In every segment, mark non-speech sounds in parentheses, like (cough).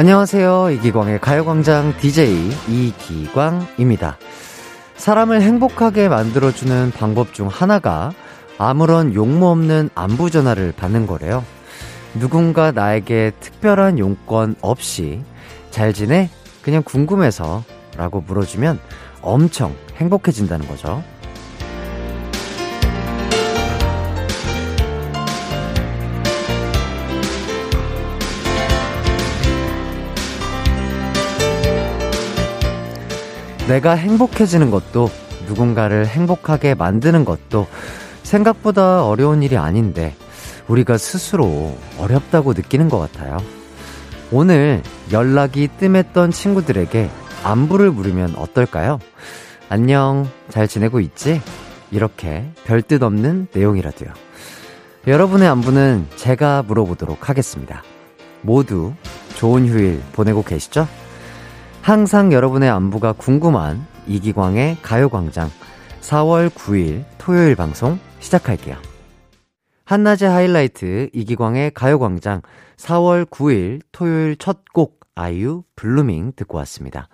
안녕하세요. 이기광의 가요광장 DJ 이기광입니다. 사람을 행복하게 만들어주는 방법 중 하나가 아무런 용무 없는 안부 전화를 받는 거래요. 누군가 나에게 특별한 용건 없이 잘 지내? 그냥 궁금해서 라고 물어주면 엄청 행복해진다는 거죠. 내가 행복해지는 것도 누군가를 행복하게 만드는 것도 생각보다 어려운 일이 아닌데 우리가 스스로 어렵다고 느끼는 것 같아요. 오늘 연락이 뜸했던 친구들에게 안부를 물으면 어떨까요? 안녕, 잘 지내고 있지? 이렇게 별뜻 없는 내용이라도요. 여러분의 안부는 제가 물어보도록 하겠습니다. 모두 좋은 휴일 보내고 계시죠? 항상 여러분의 안부가 궁금한 이기광의 가요광장 4월 9일 토요일 방송 시작할게요. 한낮의 하이라이트 이기광의 가요광장 4월 9일 토요일 첫 곡 아이유 Blueming 듣고 왔습니다.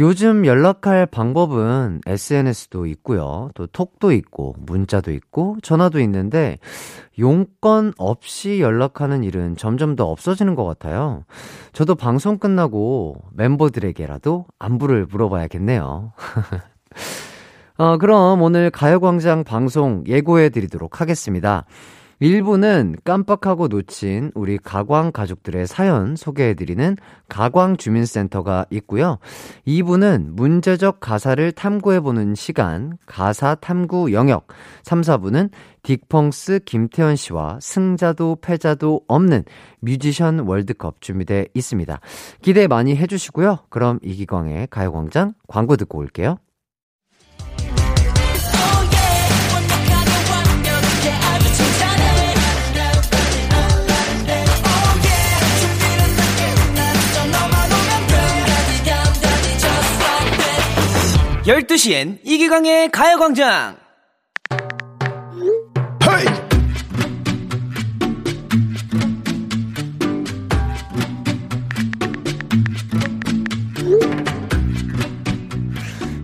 요즘 연락할 방법은 SNS도 있고요. 또 톡도 있고 문자도 있고 전화도 있는데 용건 없이 연락하는 일은 점점 더 없어지는 것 같아요. 저도 방송 끝나고 멤버들에게라도 안부를 물어봐야겠네요. (laughs) 어, 그럼 오늘 가요광장 방송 예고해 드리도록 하겠습니다. 1부는 깜빡하고 놓친 우리 가광 가족들의 사연 소개해드리는 가광 주민센터가 있고요. 2부는 문제적 가사를 탐구해보는 시간, 가사 탐구 영역. 3, 4부는 딕펑스 김태현 씨와 승자도 패자도 없는 뮤지션 월드컵 준비되어 있습니다. 기대 많이 해주시고요. 그럼 이기광의 가요광장 광고 듣고 올게요. 12시엔 이기광의 가요광장!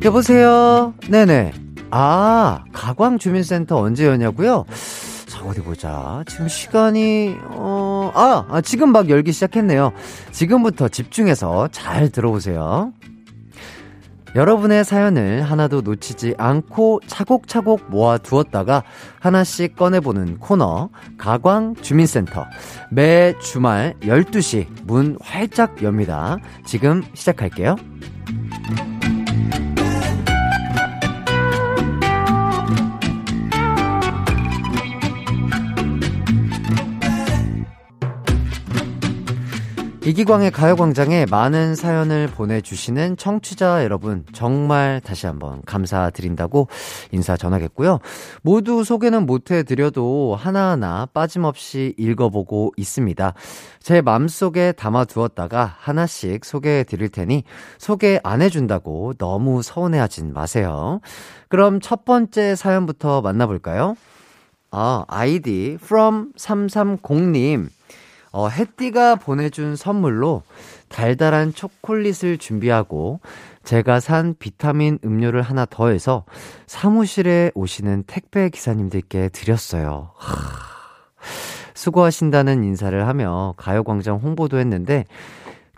여보세요? 네네. 아, 가광주민센터 언제 여냐고요? 자, 어디 보자. 지금 시간이, 어, 아, 아, 지금 막 열기 시작했네요. 지금부터 집중해서 잘 들어보세요. 여러분의 사연을 하나도 놓치지 않고 차곡차곡 모아 두었다가 하나씩 꺼내보는 코너, 가광 주민센터. 매 주말 12시 문 활짝 엽니다. 지금 시작할게요. 이기광의 가요광장에 많은 사연을 보내주시는 청취자 여러분, 정말 다시 한번 감사드린다고 인사 전하겠고요. 모두 소개는 못해드려도 하나하나 빠짐없이 읽어보고 있습니다. 제 맘속에 담아두었다가 하나씩 소개해드릴 테니 소개 안 해준다고 너무 서운해하진 마세요. 그럼 첫 번째 사연부터 만나볼까요? 아, 아이디 from 330님. 어, 햇띠가 보내준 선물로 달달한 초콜릿을 준비하고 제가 산 비타민 음료를 하나 더해서 사무실에 오시는 택배 기사님들께 드렸어요. 하, 수고하신다는 인사를 하며 가요광장 홍보도 했는데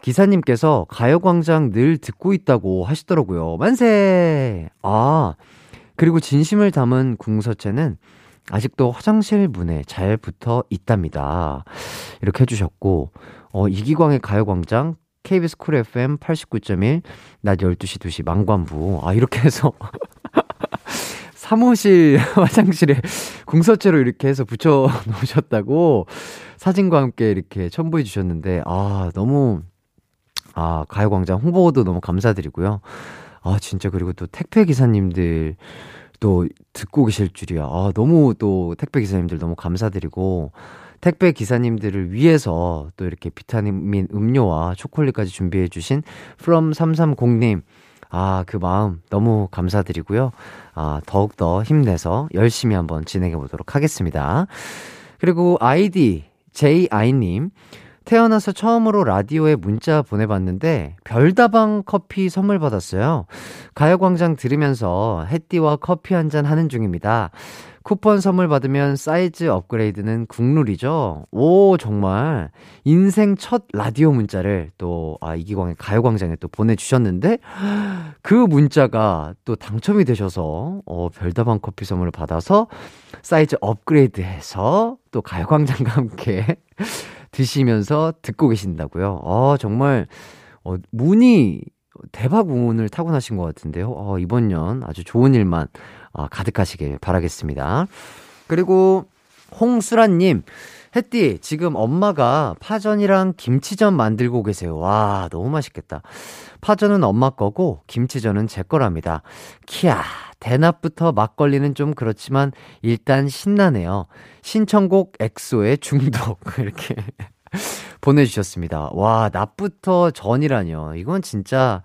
기사님께서 가요광장 늘 듣고 있다고 하시더라고요. 만세! 아, 그리고 진심을 담은 궁서체는 아직도 화장실 문에 잘 붙어 있답니다. 이렇게 해주셨고, 어, 이기광의 가요광장, KBS 쿨 FM 89.1, 낮 12시 2시 망관부. 아, 이렇게 해서. (laughs) 사무실 (laughs) 화장실에 궁서체로 이렇게 해서 붙여 (laughs) 놓으셨다고 사진과 함께 이렇게 첨부해 주셨는데, 아, 너무, 아, 가요광장 홍보도 너무 감사드리고요. 아, 진짜 그리고 또 택배 기사님들, 또 듣고 계실 줄이야. 아, 너무 또 택배 기사님들 너무 감사드리고 택배 기사님들을 위해서 또 이렇게 비타민 음료와 초콜릿까지 준비해 주신 from 330님 아, 그 마음 너무 감사드리고요. 아, 더욱더 힘내서 열심히 한번 진행해 보도록 하겠습니다. 그리고 아이디 JI님 태어나서 처음으로 라디오에 문자 보내봤는데 별다방 커피 선물 받았어요. 가요광장 들으면서 햇띠와 커피 한 잔 하는 중입니다. 쿠폰 선물 받으면 사이즈 업그레이드는 국룰이죠. 오, 정말. 인생 첫 라디오 문자를 또, 아, 이기광의 가요광장에 또 보내주셨는데, 그 문자가 또 당첨이 되셔서, 어, 별다방 커피 선물을 받아서 사이즈 업그레이드 해서 또 가요광장과 함께 드시면서 듣고 계신다고요. 어, 정말, 어, 문이 대박 운을 타고나신 것 같은데요. 어, 이번 년 아주 좋은 일만 아, 가득하시길 바라겠습니다. 그리고 홍수라님, 햇띠, 지금 엄마가 파전이랑 김치전 만들고 계세요. 와, 너무 맛있겠다. 파전은 엄마 거고, 김치전은 제 거랍니다. 키야, 대낮부터 막걸리는 좀 그렇지만, 일단 신나네요. 신청곡 엑소의 중독. (laughs) 이렇게 보내주셨습니다. 와, 낮부터 전이라뇨. 이건 진짜,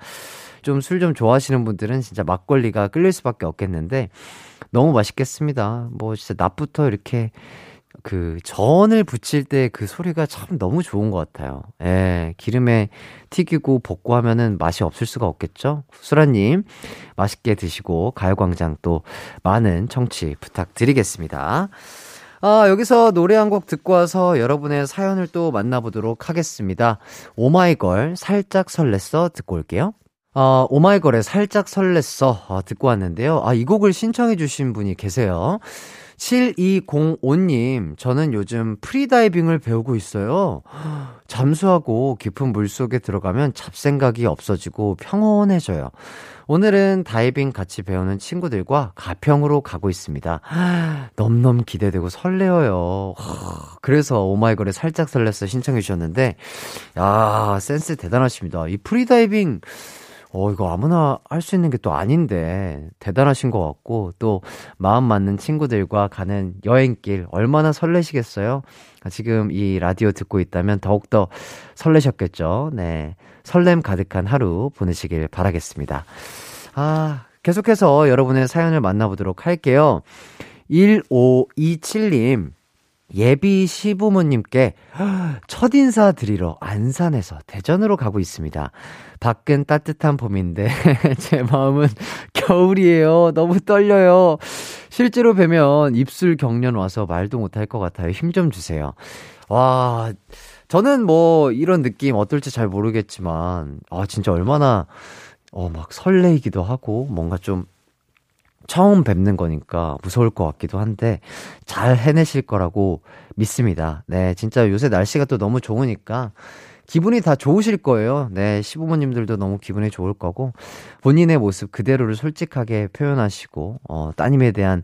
좀 술좀 좋아하시는 분들은 진짜 막걸리가 끌릴 수밖에 없겠는데 너무 맛있겠습니다. 뭐 진짜 낮부터 이렇게 그 전을 붙일 때그 소리가 참 너무 좋은 것 같아요. 예, 기름에 튀기고 볶고 하면은 맛이 없을 수가 없겠죠? 수라님, 맛있게 드시고 가요광장 또 많은 청취 부탁드리겠습니다. 아, 여기서 노래 한 곡 듣고 와서 여러분의 사연을 또 만나보도록 하겠습니다. 오마이걸 살짝 설렜어 듣고 올게요. 어, 오마이걸에 살짝 설렜어 어, 듣고 왔는데요. 아, 이 곡을 신청해 주신 분이 계세요. 7205님, 저는 요즘 freediving을 배우고 있어요. 잠수하고 깊은 물 속에 들어가면 잡생각이 없어지고 평온해져요. 오늘은 다이빙 같이 배우는 친구들과 가평으로 가고 있습니다. 넘넘 기대되고 설레어요. 그래서 OH MY GIRL의 살짝 설렜어 신청해 주셨는데, 야 센스 대단하십니다. 이 프리다이빙, 어, 이거 아무나 할 수 있는 게 또 아닌데, 대단하신 것 같고, 또, 마음 맞는 친구들과 가는 여행길, 얼마나 설레시겠어요? 지금 이 라디오 듣고 있다면 더욱더 설레셨겠죠? 네. 설렘 가득한 하루 보내시길 바라겠습니다. 아, 계속해서 여러분의 사연을 만나보도록 할게요. 1527님, 예비 시부모님께 첫 인사 드리러 안산에서 대전으로 가고 있습니다. 밖은 따뜻한 봄인데 (laughs) 제 마음은 겨울이에요. 너무 떨려요. 실제로 뵈면 입술 경련 와서 말도 못할 것 같아요. 힘 좀 주세요. 와, 저는 뭐 이런 느낌 어떨지 잘 모르겠지만 아 진짜 얼마나 어 막 설레이기도 하고 뭔가 좀 처음 뵙는 거니까 무서울 것 같기도 한데 잘 해내실 거라고 믿습니다. 네, 진짜 요새 날씨가 또 너무 좋으니까 기분이 다 좋으실 거예요. 네, 시부모님들도 너무 기분이 좋을 거고 본인의 모습 그대로를 솔직하게 표현하시고 어 따님에 대한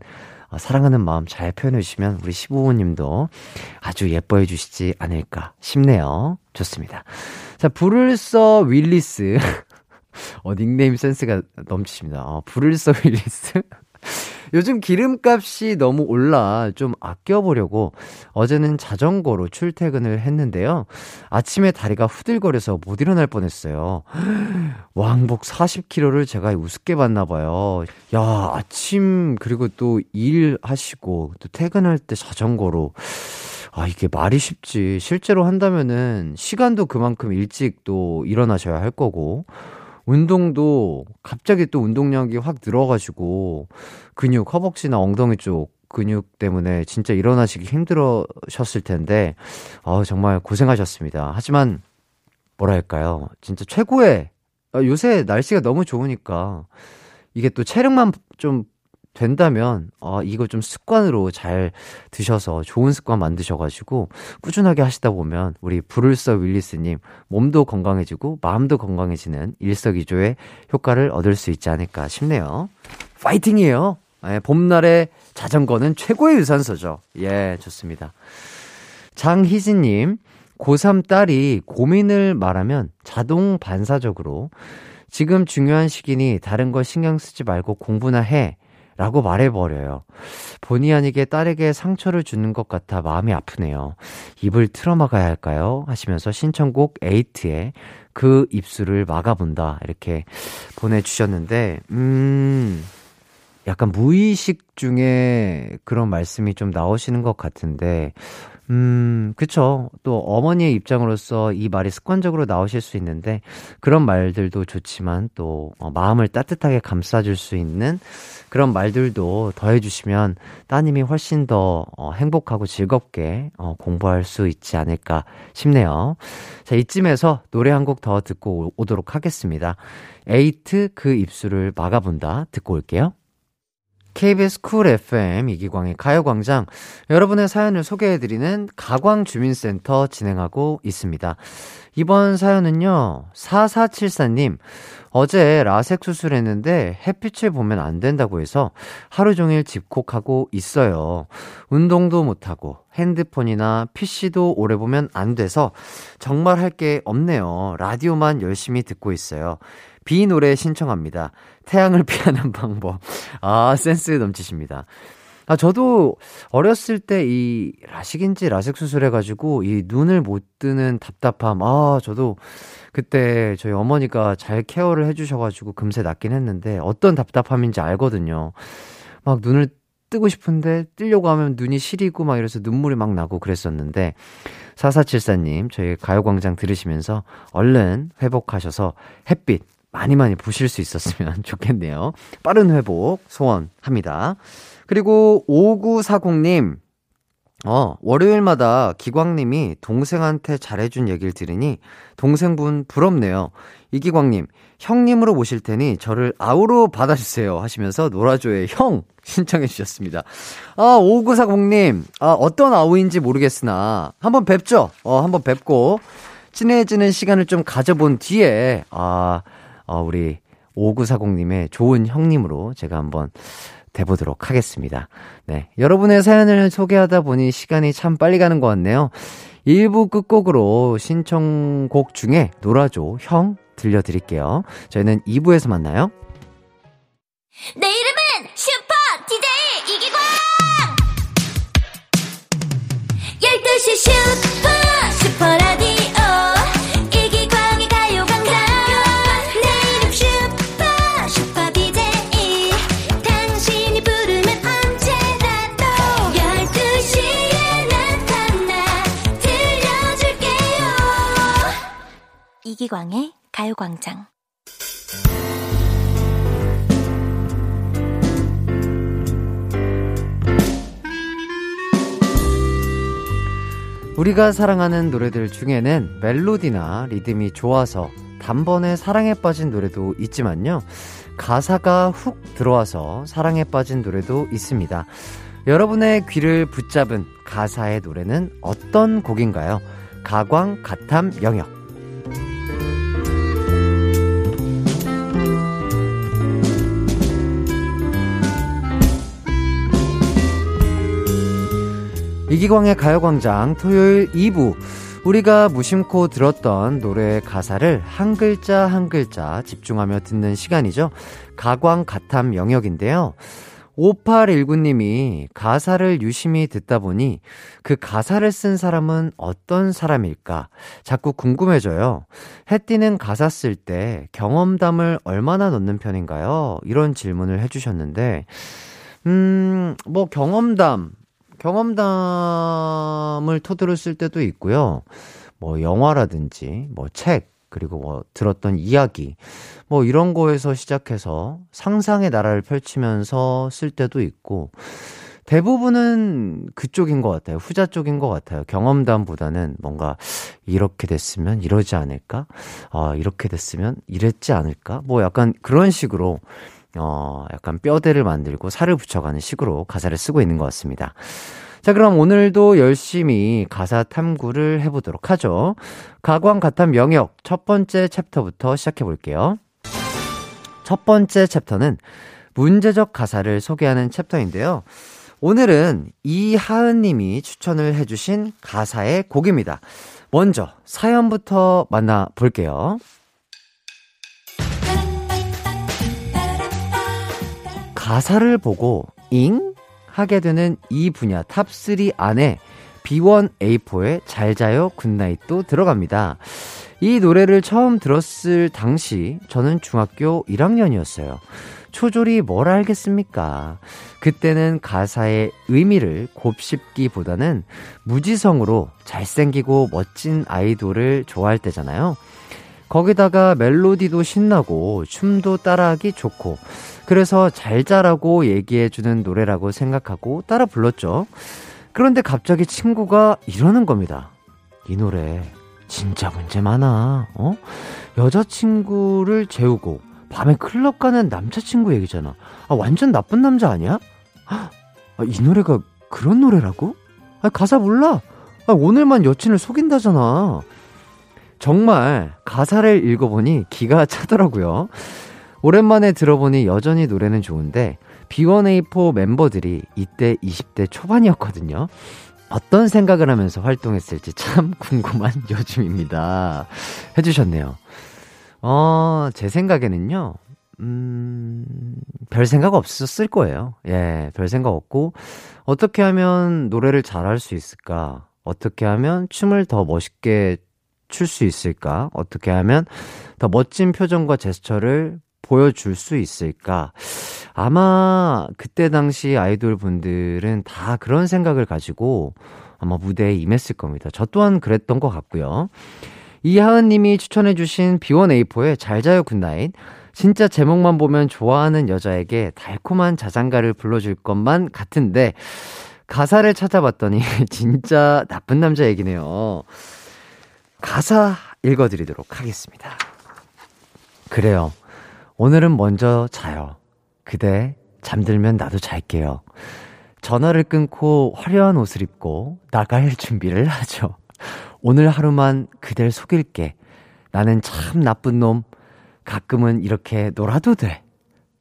어, 사랑하는 마음 잘 표현해 주시면 우리 시부모님도 아주 예뻐해 주시지 않을까 싶네요. 좋습니다. 자, 불을 써 윌리스 어, 닉네임 센스가 넘치십니다. 어, 불을 써 윌리스. 요즘 기름값이 너무 올라 좀 아껴보려고 어제는 자전거로 출퇴근을 했는데요. 아침에 다리가 후들거려서 못 일어날 뻔했어요. (gasps) 왕복 40km를 제가 우습게 봤나 봐요. 야, 아침, 그리고 또 일하시고 또 퇴근할 때 자전거로. 아, 이게 말이 쉽지. 실제로 한다면은 시간도 그만큼 일찍 또 일어나셔야 할 거고. 운동도 갑자기 또 운동량이 확 늘어가지고 근육, 허벅지나 엉덩이 쪽 근육 때문에 진짜 일어나시기 힘들으셨을 텐데, 어, 정말 고생하셨습니다. 하지만, 뭐랄까요. 진짜 최고의, 아, 요새 날씨가 너무 좋으니까, 이게 또 체력만 좀 된다면 어, 이거 좀 습관으로 잘 드셔서 좋은 습관 만드셔가지고 꾸준하게 하시다 보면 우리 불을서 윌리스님 몸도 건강해지고 마음도 건강해지는 일석이조의 효과를 얻을 수 있지 않을까 싶네요. 파이팅이에요. 예, 봄날의 자전거는 최고의 유산소죠. 예, 좋습니다. 장희진님, 고3 딸이 고민을 말하면 자동 반사적으로 지금 중요한 시기니 다른 거 신경 쓰지 말고 공부나 해. 라고 말해버려요. 본의 아니게 딸에게 상처를 주는 것 같아 마음이 아프네요. 입을 틀어막아야 할까요? 하시면서 신청곡 에이트의 그 입술을 막아본다. 이렇게 보내주셨는데, 음, 약간 무의식 중에 그런 말씀이 좀 나오시는 것 같은데, 음, 그쵸. 또 어머니의 입장으로서 이 말이 습관적으로 나오실 수 있는데, 그런 말들도 좋지만 또 어, 마음을 따뜻하게 감싸줄 수 있는 그런 말들도 더해주시면 따님이 훨씬 더 어, 행복하고 즐겁게 어, 공부할 수 있지 않을까 싶네요. 자, 이쯤에서 노래 한 곡 더 듣고 오도록 하겠습니다. 8eight 그 입술을 막아본다 듣고 올게요. KBS Cool FM 이기광의 가요광장 여러분의 사연을 소개해드리는 가광주민센터 진행하고 있습니다. 이번 사연은요, 4474님, 어제 라섹 수술했는데 햇빛을 보면 안 된다고 해서 하루 종일 집콕하고 있어요. 운동도 못하고 핸드폰이나 PC도 오래 보면 안 돼서 정말 할 게 없네요. 라디오만 열심히 듣고 있어요. 비 노래 신청합니다. 태양을 (laughs) 피하는 방법. 아, 센스 넘치십니다. 아, 저도 어렸을 때 이 라식인지 라섹 수술해가지고 이 눈을 못 뜨는 답답함. 아, 저도 그때 저희 어머니가 잘 케어를 해주셔가지고 금세 낫긴 했는데 어떤 답답함인지 알거든요. 막 눈을 뜨고 싶은데 뜨려고 하면 눈이 시리고 막 이래서 눈물이 막 나고 그랬었는데 4474님 저희 가요광장 들으시면서 얼른 회복하셔서 햇빛 많이 많이 보실 수 있었으면 (laughs) 좋겠네요. 빠른 회복 소원합니다. 그리고 5940님 어, 월요일마다 기광님이 동생한테 잘해준 얘기를 들으니 동생분 부럽네요. 이기광님, 형님으로 모실 테니 저를 아우로 받아주세요. 하시면서 노라조의 형 신청해 주셨습니다. 아, 5940님, 아, 어떤 아우인지 모르겠으나 한번 뵙죠. 어, 한번 뵙고 친해지는 시간을 좀 가져본 뒤에, 아, 어, 우리 5940님의 좋은 형님으로 제가 한번 돼보도록 하겠습니다. 네. 여러분의 사연을 소개하다 보니 시간이 참 빨리 가는 것 같네요. 1부 끝곡으로 신청곡 중에 놀아줘 형 들려드릴게요. 저희는 2부에서 만나요. 내 이름은 슈퍼 DJ 이기광! 12시 슈퍼 이기광의 가요광장. 우리가 사랑하는 노래들 중에는 멜로디나 리듬이 좋아서 단번에 사랑에 빠진 노래도 있지만요. 가사가 훅 들어와서 사랑에 빠진 노래도 있습니다. 여러분의 귀를 붙잡은 가사의 노래는 어떤 곡인가요? 가광, 가탐, 영역. 이기광의 가요광장 토요일 2부. 우리가 무심코 들었던 노래의 가사를 한 글자 한 글자 집중하며 듣는 시간이죠. 가광 가탐 영역인데요. 5819님이 가사를 유심히 듣다 보니 그 가사를 쓴 사람은 어떤 사람일까 자꾸 궁금해져요. 해띠는 가사 쓸 때 경험담을 얼마나 넣는 편인가요? 이런 질문을 해주셨는데, 음, 뭐 경험담, 경험담을 토대로 쓸 때도 있고요. 뭐 영화라든지 뭐 책, 그리고 뭐 들었던 이야기, 뭐 이런 거에서 시작해서 상상의 나라를 펼치면서 쓸 때도 있고, 대부분은 그쪽인 것 같아요. 후자 쪽인 것 같아요. 경험담보다는 뭔가 이렇게 됐으면 이러지 않을까? 아, 이렇게 됐으면 이랬지 않을까? 뭐 약간 그런 식으로 어, 약간 뼈대를 만들고 살을 붙여가는 식으로 가사를 쓰고 있는 것 같습니다. 자, 그럼 오늘도 열심히 가사 탐구를 해보도록 하죠. 가광 가탐 영역 첫 번째 챕터부터 시작해 볼게요. 첫 번째 챕터는 문제적 가사를 소개하는 챕터인데요. 오늘은 이하은 님이 추천을 해주신 가사의 곡입니다. 먼저 사연부터 만나볼게요. 가사를 보고 잉? 하게 되는 이 분야 탑3 안에 B1A4의 잘 자요 Good Night도 들어갑니다. 이 노래를 처음 들었을 당시 저는 중학교 1학년이었어요. 초졸이 뭘 알겠습니까? 그때는 가사의 의미를 곱씹기보다는 무지성으로 잘생기고 멋진 아이돌을 좋아할 때잖아요. 거기다가 멜로디도 신나고 춤도 따라하기 좋고 그래서 잘 자라고 얘기해주는 노래라고 생각하고 따라 불렀죠. 그런데 갑자기 친구가 이러는 겁니다. 이 노래 진짜 문제 많아. 어? 여자친구를 재우고 밤에 클럽 가는 남자친구 얘기잖아. 아, 완전 나쁜 남자 아니야? 아, 이 노래가 그런 노래라고? 아, 가사 몰라. 아, 오늘만 여친을 속인다잖아. 정말 가사를 읽어보니 기가 차더라고요. 오랜만에 들어보니 여전히 노래는 좋은데 B1A4 멤버들이 이때 20대 초반이었거든요. 어떤 생각을 하면서 활동했을지 참 (laughs) 궁금한 요즘입니다. 해주셨네요. 어, 제 생각에는요, 음, 별 생각 없었을 거예요. 예, 별 생각 없고, 어떻게 하면 노래를 잘할 수 있을까? 어떻게 하면 춤을 더 멋있게 출 수 있을까? 어떻게 하면 더 멋진 표정과 제스처를 보여줄 수 있을까? 아마 그때 당시 아이돌 분들은 다 그런 생각을 가지고 아마 무대에 임했을 겁니다. 저 또한 그랬던 것 같고요. 이하은 님이 추천해주신 B1A4의 잘 자요 Good Night. 진짜 제목만 보면 좋아하는 여자에게 달콤한 자장가를 불러줄 것만 같은데, 가사를 찾아봤더니 (laughs) 진짜 나쁜 남자 얘기네요. 가사 읽어드리도록 하겠습니다. 그래요. 오늘은 먼저 자요. 그대 잠들면 나도 잘게요. 전화를 끊고 화려한 옷을 입고 나갈 준비를 (laughs) 하죠. 오늘 하루만 그댈 속일게. 나는 참 나쁜 놈. 가끔은 이렇게 놀아도 돼.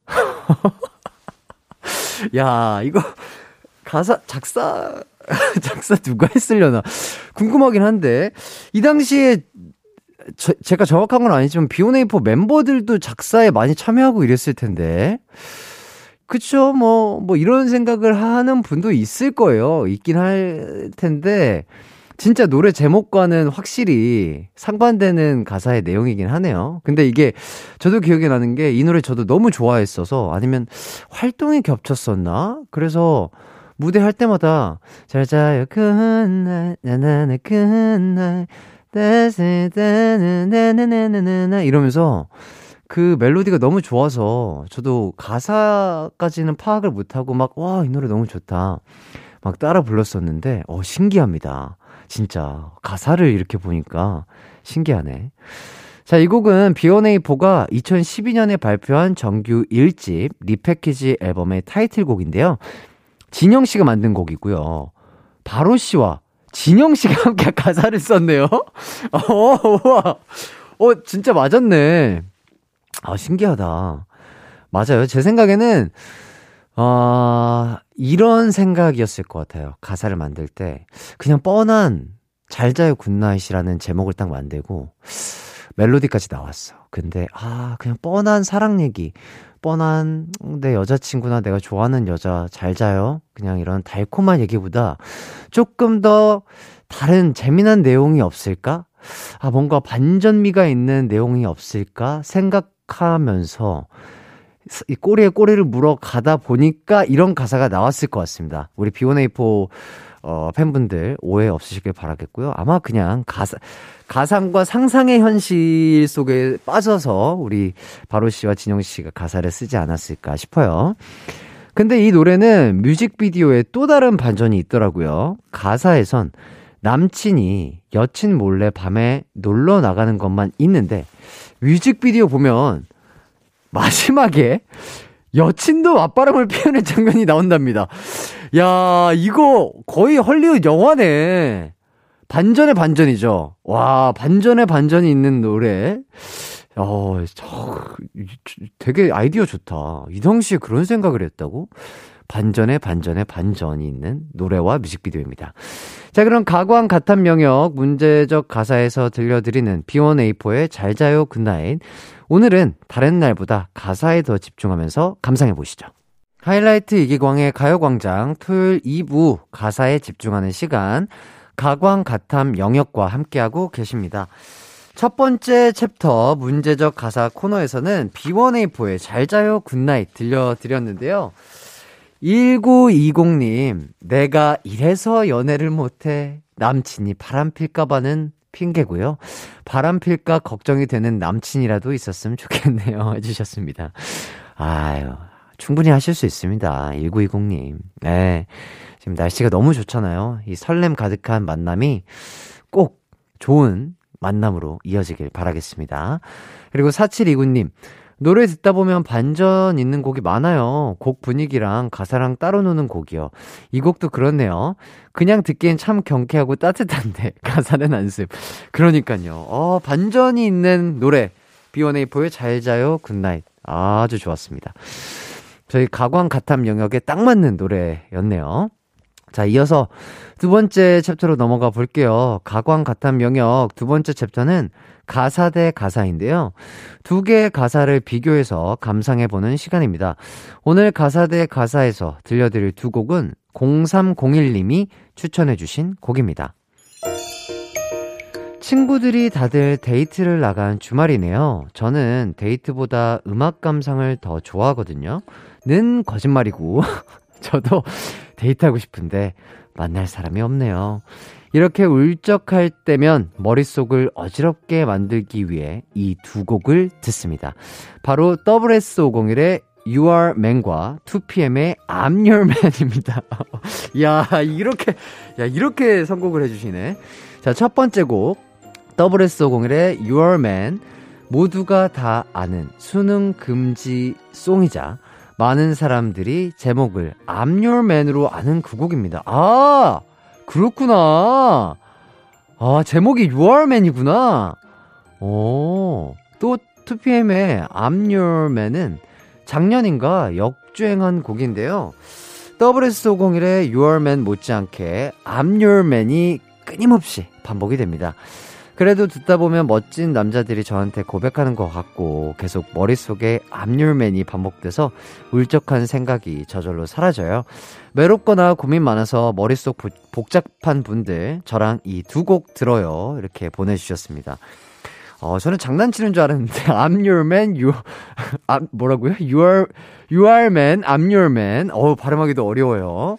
(laughs) 야, 이거 가사 작사 (laughs) 작사 누가 했으려나 궁금하긴 한데 이 당시에 저, 제가 정확한 건 아니지만 비오네이포 멤버들도 작사에 많이 참여하고 이랬을 텐데. 그쵸, 뭐, 뭐, 이런 생각을 하는 분도 있을 거예요. 있긴 할 텐데, 진짜 노래 제목과는 확실히 상반되는 가사의 내용이긴 하네요. 근데 이게 저도 기억이 나는 게 이 노래 저도 너무 좋아했어서 아니면 활동이 겹쳤었나? 그래서 무대 할 때마다 잘 자요, 그날, 나나나, 그날, 따스따나나나나나 이러면서 그 멜로디가 너무 좋아서 저도 가사까지는 파악을 못하고 막 와 이 노래 너무 좋다 막 따라 불렀었는데 어 신기합니다 진짜 가사를 이렇게 보니까 신기하네 자, 이 곡은 B1A4가 2012년에 발표한 정규 1집 리패키지 앨범의 타이틀곡인데요. 진영 씨가 만든 곡이고요. 바로 씨와 진영 씨가 (laughs) 함께 가사를 썼네요. (laughs) 어, 우와. 어, 진짜 맞았네. 아, 신기하다. 맞아요. 제 생각에는, 어, 이런 생각이었을 것 같아요. 가사를 만들 때. 그냥 뻔한, 잘 자요 Good Night이라는 제목을 딱 만들고, 멜로디까지 나왔어. 근데, 아, 그냥 뻔한 사랑 얘기. 뻔한 내 여자친구나 내가 좋아하는 여자 잘 자요. 그냥 이런 달콤한 얘기보다 조금 더 다른 재미난 내용이 없을까? 아, 뭔가 반전미가 있는 내용이 없을까? 생각하면서 이 꼬리에 꼬리를 물어 가다 보니까 이런 가사가 나왔을 것 같습니다. 우리 B1A4 어, 팬분들 오해 없으시길 바라겠고요. 아마 그냥 가사, 가상과 상상의 현실 속에 빠져서 우리 바로 씨와 진영 씨가 가사를 쓰지 않았을까 싶어요. 근데 이 노래는 뮤직비디오에 또 다른 반전이 있더라고요. 가사에선 남친이 여친 몰래 밤에 놀러 나가는 것만 있는데 뮤직비디오 보면 마지막에 여친도 맞바람을 피우는 장면이 나온답니다. 야, 이거 거의 헐리우드 영화네. 반전의 반전이죠. 와, 반전의 반전이 있는 노래. 어, 저, 되게 아이디어 좋다. 이성 씨 그런 생각을 했다고? 반전의 반전의 반전이 있는 노래와 뮤직비디오입니다. 자, 그럼 가광 가탐 영역 문제적 가사에서 들려드리는 B1A4의 잘 자요 Good Night. 오늘은 다른 날보다 가사에 더 집중하면서 감상해 보시죠. 하이라이트 이기광의 가요광장 토요일 2부 가사에 집중하는 시간 가광 가탐 영역과 함께하고 계십니다. 첫 번째 챕터 문제적 가사 코너에서는 B1A4의 잘 자요 Good Night 들려드렸는데요. 1920님, 내가 이래서 연애를 못해. 남친이 바람 필까봐는 핑계고요. 바람 필까 걱정이 되는 남친이라도 있었으면 좋겠네요. (laughs) 해주셨습니다. 아유, 충분히 하실 수 있습니다. 1920님. 네. 지금 날씨가 너무 좋잖아요. 이 설렘 가득한 만남이 꼭 좋은 만남으로 이어지길 바라겠습니다. 그리고 4729님. 노래 듣다 보면 반전 있는 곡이 많아요. 곡 분위기랑 가사랑 따로 노는 곡이요. 이 곡도 그렇네요. 그냥 듣기엔 참 경쾌하고 따뜻한데 (laughs) 가사는 안습. 그러니까요. 어, 반전이 있는 노래. B1A4의 잘 자요 Good Night. 아주 좋았습니다. 저희 가광 가탐 영역에 딱 맞는 노래였네요. 자, 이어서 두 번째 챕터로 넘어가 볼게요. 가광 가탐 영역 두 번째 챕터는 가사 대 가사인데요. 두 개의 가사를 비교해서 감상해 보는 시간입니다. 오늘 가사 대 가사에서 들려드릴 두 곡은 0301님이 추천해 주신 곡입니다. 친구들이 다들 데이트를 나간 주말이네요. 저는 데이트보다 음악 감상을 더 좋아하거든요. 는 거짓말이고, (laughs) 저도 데이트하고 싶은데 만날 사람이 없네요. 이렇게 울적할 때면 머릿속을 어지럽게 만들기 위해 이 두 곡을 듣습니다. 바로 WS501의 You Are Man과 2PM의 I'm Your Man입니다. (laughs) 야, 이렇게, 야, 이렇게 선곡을 해주시네. 자, 첫 번째 곡. WS501의 You Are Man. 모두가 다 아는 수능 금지 송이자 많은 사람들이 제목을 I'm Your Man으로 아는 그 곡입니다. 아! 그렇구나. 아, 제목이 6월맨이구나. 오, 또 2PM의 I'm Your Man은 작년인가 역주행한 곡인데요. WS501의 Your Man 못지않게 I'm Your Man이 끊임없이 반복이 됩니다. 그래도 듣다 보면 멋진 남자들이 저한테 고백하는 것 같고 계속 머릿속에 압률맨이 반복돼서 울적한 생각이 저절로 사라져요. 외롭거나 고민 많아서 머릿속 복잡한 분들 저랑 이 두 곡 들어요. 이렇게 보내주셨습니다. 어, 저는 장난치는 줄 알았는데, I'm your man, you, 아, 뭐라고요? You are, you are man, I'm your man. 어 발음하기도 어려워요.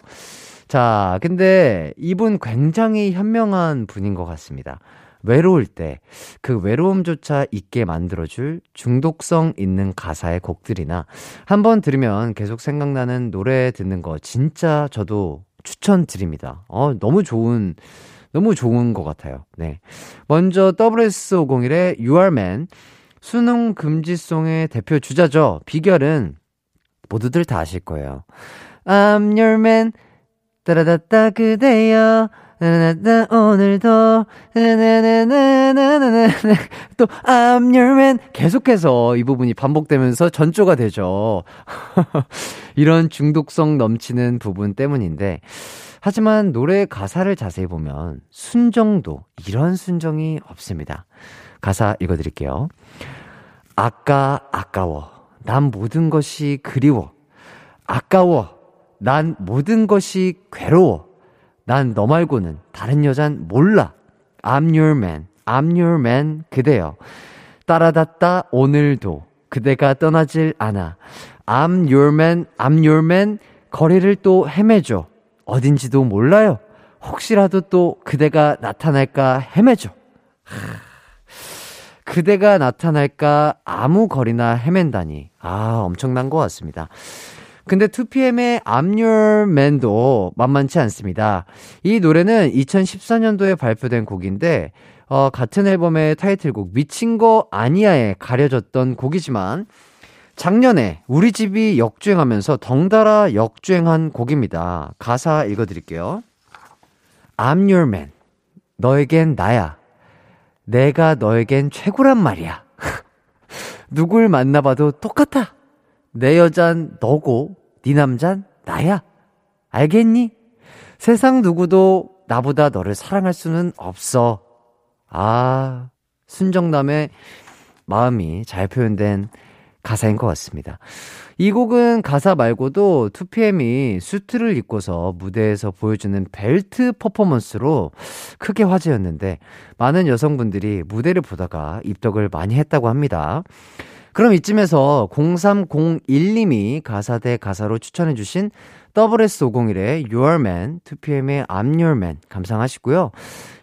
자, 근데 이분 굉장히 현명한 분인 것 같습니다. 외로울 때 그 외로움조차 있게 만들어줄 중독성 있는 가사의 곡들이나 한 번 들으면 계속 생각나는 노래 듣는 거 진짜 저도 추천드립니다. 어, 너무 좋은, 너무 좋은 것 같아요. 네. 먼저 WS501의 You Are Man, 수능 금지송의 대표 주자죠. 비결은 모두들 다 아실 거예요. I'm your man, 따라다따 그대여. 나나나 오늘도 나나나나나나나 또 I'm your man 계속해서 이 부분이 반복되면서 전조가 되죠. (laughs) 이런 중독성 넘치는 부분 때문인데 하지만 노래 가사를 자세히 보면 순정도 이런 순정이 없습니다. 가사 읽어 드릴게요. 아까 아까워 난 모든 것이 그리워 아까워 난 모든 것이 괴로워 난 너 말고는 다른 여잔 몰라. I'm your man. I'm your man. 그대여. 따라다따 오늘도 그대가 떠나질 않아. I'm your man. I'm your man. 거리를 또 헤매줘. 어딘지도 몰라요. 혹시라도 또 그대가 나타날까 헤매줘. 그대가 나타날까 아무 거리나 헤맨다니. 아, 엄청난 것 같습니다. 근데 2PM의 I'm Your Man도 만만치 않습니다. 이 노래는 2014년도에 발표된 곡인데, 어, 같은 앨범의 타이틀곡 미친 거 아니야에 가려졌던 곡이지만, 작년에 우리 집이 역주행하면서 덩달아 역주행한 곡입니다. 가사 읽어드릴게요. I'm your man. 너에겐 나야. 내가 너에겐 최고란 말이야. (laughs) 누굴 만나봐도 똑같아. 내 여잔 너고 네 남잔 나야. 알겠니? 세상 누구도 나보다 너를 사랑할 수는 없어. 아, 순정남의 마음이 잘 표현된 가사인 것 같습니다. 이 곡은 가사 말고도 2PM이 수트를 입고서 무대에서 보여주는 벨트 퍼포먼스로 크게 화제였는데 많은 여성분들이 무대를 보다가 입덕을 많이 했다고 합니다. 그럼 이쯤에서 0301님이 가사 대 가사로 추천해주신 WS501의 Your Man, 2PM의 I'm Your Man 감상하시고요.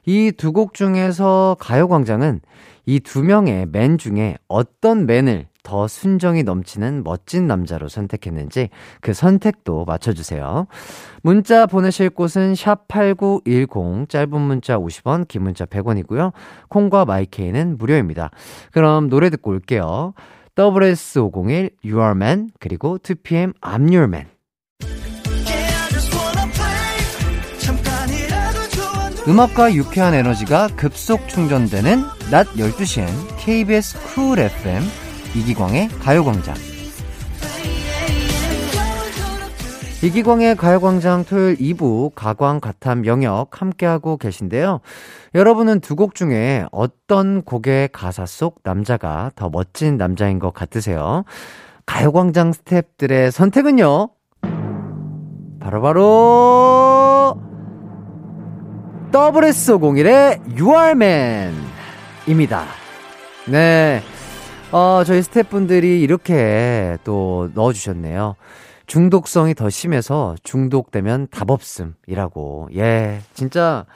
이 두 곡 중에서 가요광장은 이 두 명의 맨 중에 어떤 맨을 더 순정이 넘치는 멋진 남자로 선택했는지 그 선택도 맞춰주세요. 문자 보내실 곳은 샵8910, 짧은 문자 50원, 긴 문자 100원이고요. 콩과 my K는 무료입니다. 그럼 노래 듣고 올게요. SS501, U R Man, 그리고 2PM, I'm Your Man. 음악과 유쾌한 에너지가 급속 충전되는 낮 12시엔 KBS Cool FM 이기광의 가요광장. 이기광의 가요광장 토요일 2부 가광 가탐 영역 함께하고 계신데요. 여러분은 두 곡 중에 어떤 곡의 가사 속 남자가 더 멋진 남자인 것 같으세요? 가요광장 스탭들의 선택은요? 바로바로 WS501의 You Are Man 입니다. 네. 어, 저희 스태프분들이 이렇게 또 넣어주셨네요. 중독성이 더 심해서 중독되면 답 없음이라고. 예. 진짜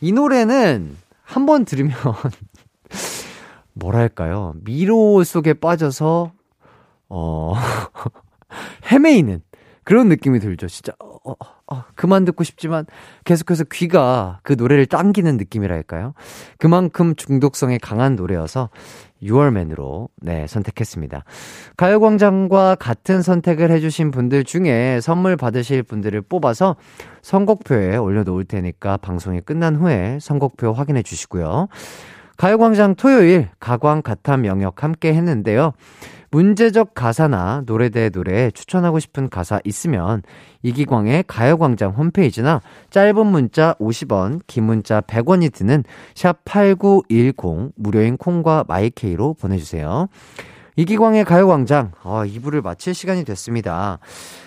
이 노래는 한 번 들으면 (laughs) 뭐랄까요. 미로 속에 빠져서 어 (laughs) 헤매이는 그런 느낌이 들죠. 진짜 어, 어, 어, 그만 듣고 싶지만 계속해서 귀가 그 노래를 당기는 느낌이랄까요? 그만큼 중독성이 강한 노래여서 6월맨으로 네, 선택했습니다. 가요광장과 같은 선택을 해주신 분들 중에 선물 받으실 분들을 뽑아서 선곡표에 올려놓을 테니까 방송이 끝난 후에 선곡표 확인해 주시고요. 가요광장 토요일 가광 가탐 영역 함께 했는데요. 문제적 가사나 노래 대 노래 추천하고 싶은 가사 있으면 이기광의 가요광장 홈페이지나 짧은 문자 50원, 긴 문자 100원이 드는 샵 8910 무료인 콩과 my K로 보내주세요. 이기광의 가요광장, 어, 2부를 마칠 시간이 됐습니다.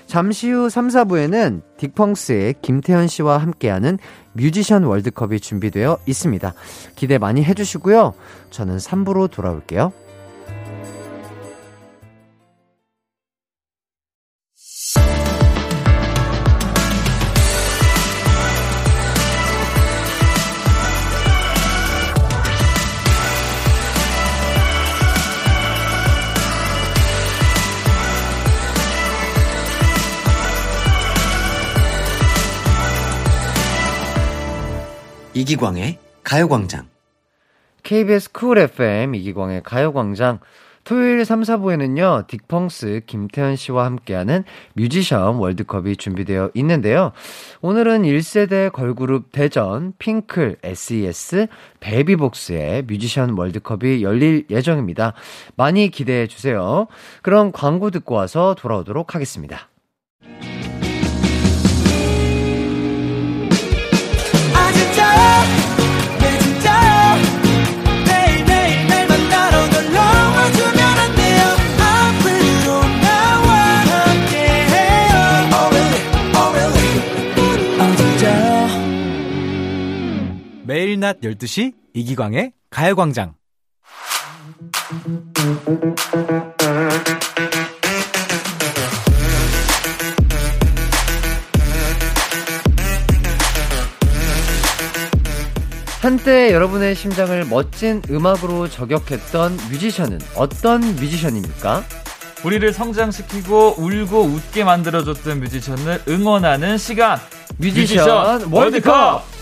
잠시 후 3, 4부에는 딕펑스의 김태현 씨와 함께하는 뮤지션 월드컵이 준비되어 있습니다. 기대 많이 해주시고요. 저는 3부로 돌아올게요. 이기광의 가요광장. KBS 쿨 FM 이기광의 가요광장. 토요일 3, 4부에는요, 딕펑스 김태현 씨와 함께하는 뮤지션 월드컵이 준비되어 있는데요. 오늘은 1세대 걸그룹 대전, 핑클, SES, 베이비복스의 뮤지션 월드컵이 열릴 예정입니다. 많이 기대해 주세요. 그럼 광고 듣고 와서 돌아오도록 하겠습니다. 낮 12시 이기광의 가요광장. 한때 여러분의 심장을 멋진 음악으로 저격했던 뮤지션은 어떤 뮤지션입니까? 우리를 성장시키고 울고 웃게 만들어줬던 뮤지션을 응원하는 시간 뮤지션, 뮤지션 월드컵!